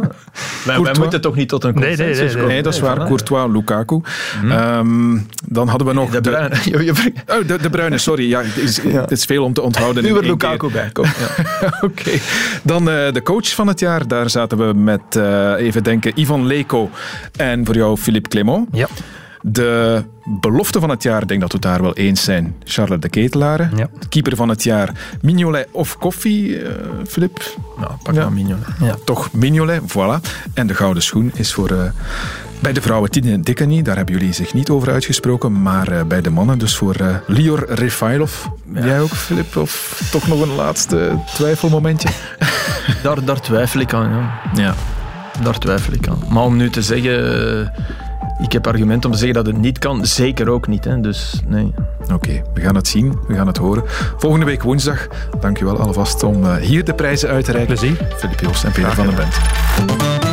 Speaker 5: wij, wij, moeten toch niet tot een consensus
Speaker 4: nee, nee,
Speaker 5: komen?
Speaker 3: Nee, dat is waar. Voilà. Courtois, Lukaku. Mm. Um, dan hadden we nog...
Speaker 5: De Bruyne. [laughs]
Speaker 3: De, oh, de, de Bruyne, sorry. Ja, het, is, ja. het is veel om te onthouden.
Speaker 5: Nu er Lukaku bij. [laughs]
Speaker 3: Oké. okay. Dan uh, de coach van het jaar. Daar zaten we met, uh, even denken, Ivan Leko en voor jou Philippe Clément.
Speaker 4: Ja.
Speaker 3: De belofte van het jaar, ik denk dat we het daar wel eens zijn. Charlotte de Ketelare.
Speaker 4: Ja.
Speaker 3: Keeper van het jaar, Mignolet of Koffie, uh, Filip?
Speaker 5: Nou, pak ja. maar Mignolet.
Speaker 3: Ja. Toch Mignolet, voilà. En de gouden schoen is voor... Uh, bij de vrouwen Tine Dikkany, daar hebben jullie zich niet over uitgesproken, maar uh, bij de mannen dus voor uh, Lior Refailov. Ja. Jij ook, Filip? Of toch nog een laatste twijfelmomentje? [laughs]
Speaker 5: daar, daar twijfel ik aan, ja.
Speaker 3: ja.
Speaker 5: Daar twijfel ik aan. Maar om nu te zeggen... Uh, ik heb argument om te zeggen dat het niet kan. Zeker ook niet. Hè. Dus nee.
Speaker 3: Oké, okay, we gaan het zien. We gaan het horen. Volgende week woensdag. Dank u wel alvast om hier de prijzen uit te reiken.
Speaker 4: Plezier.
Speaker 3: Filip Joost en Peter van den Bent.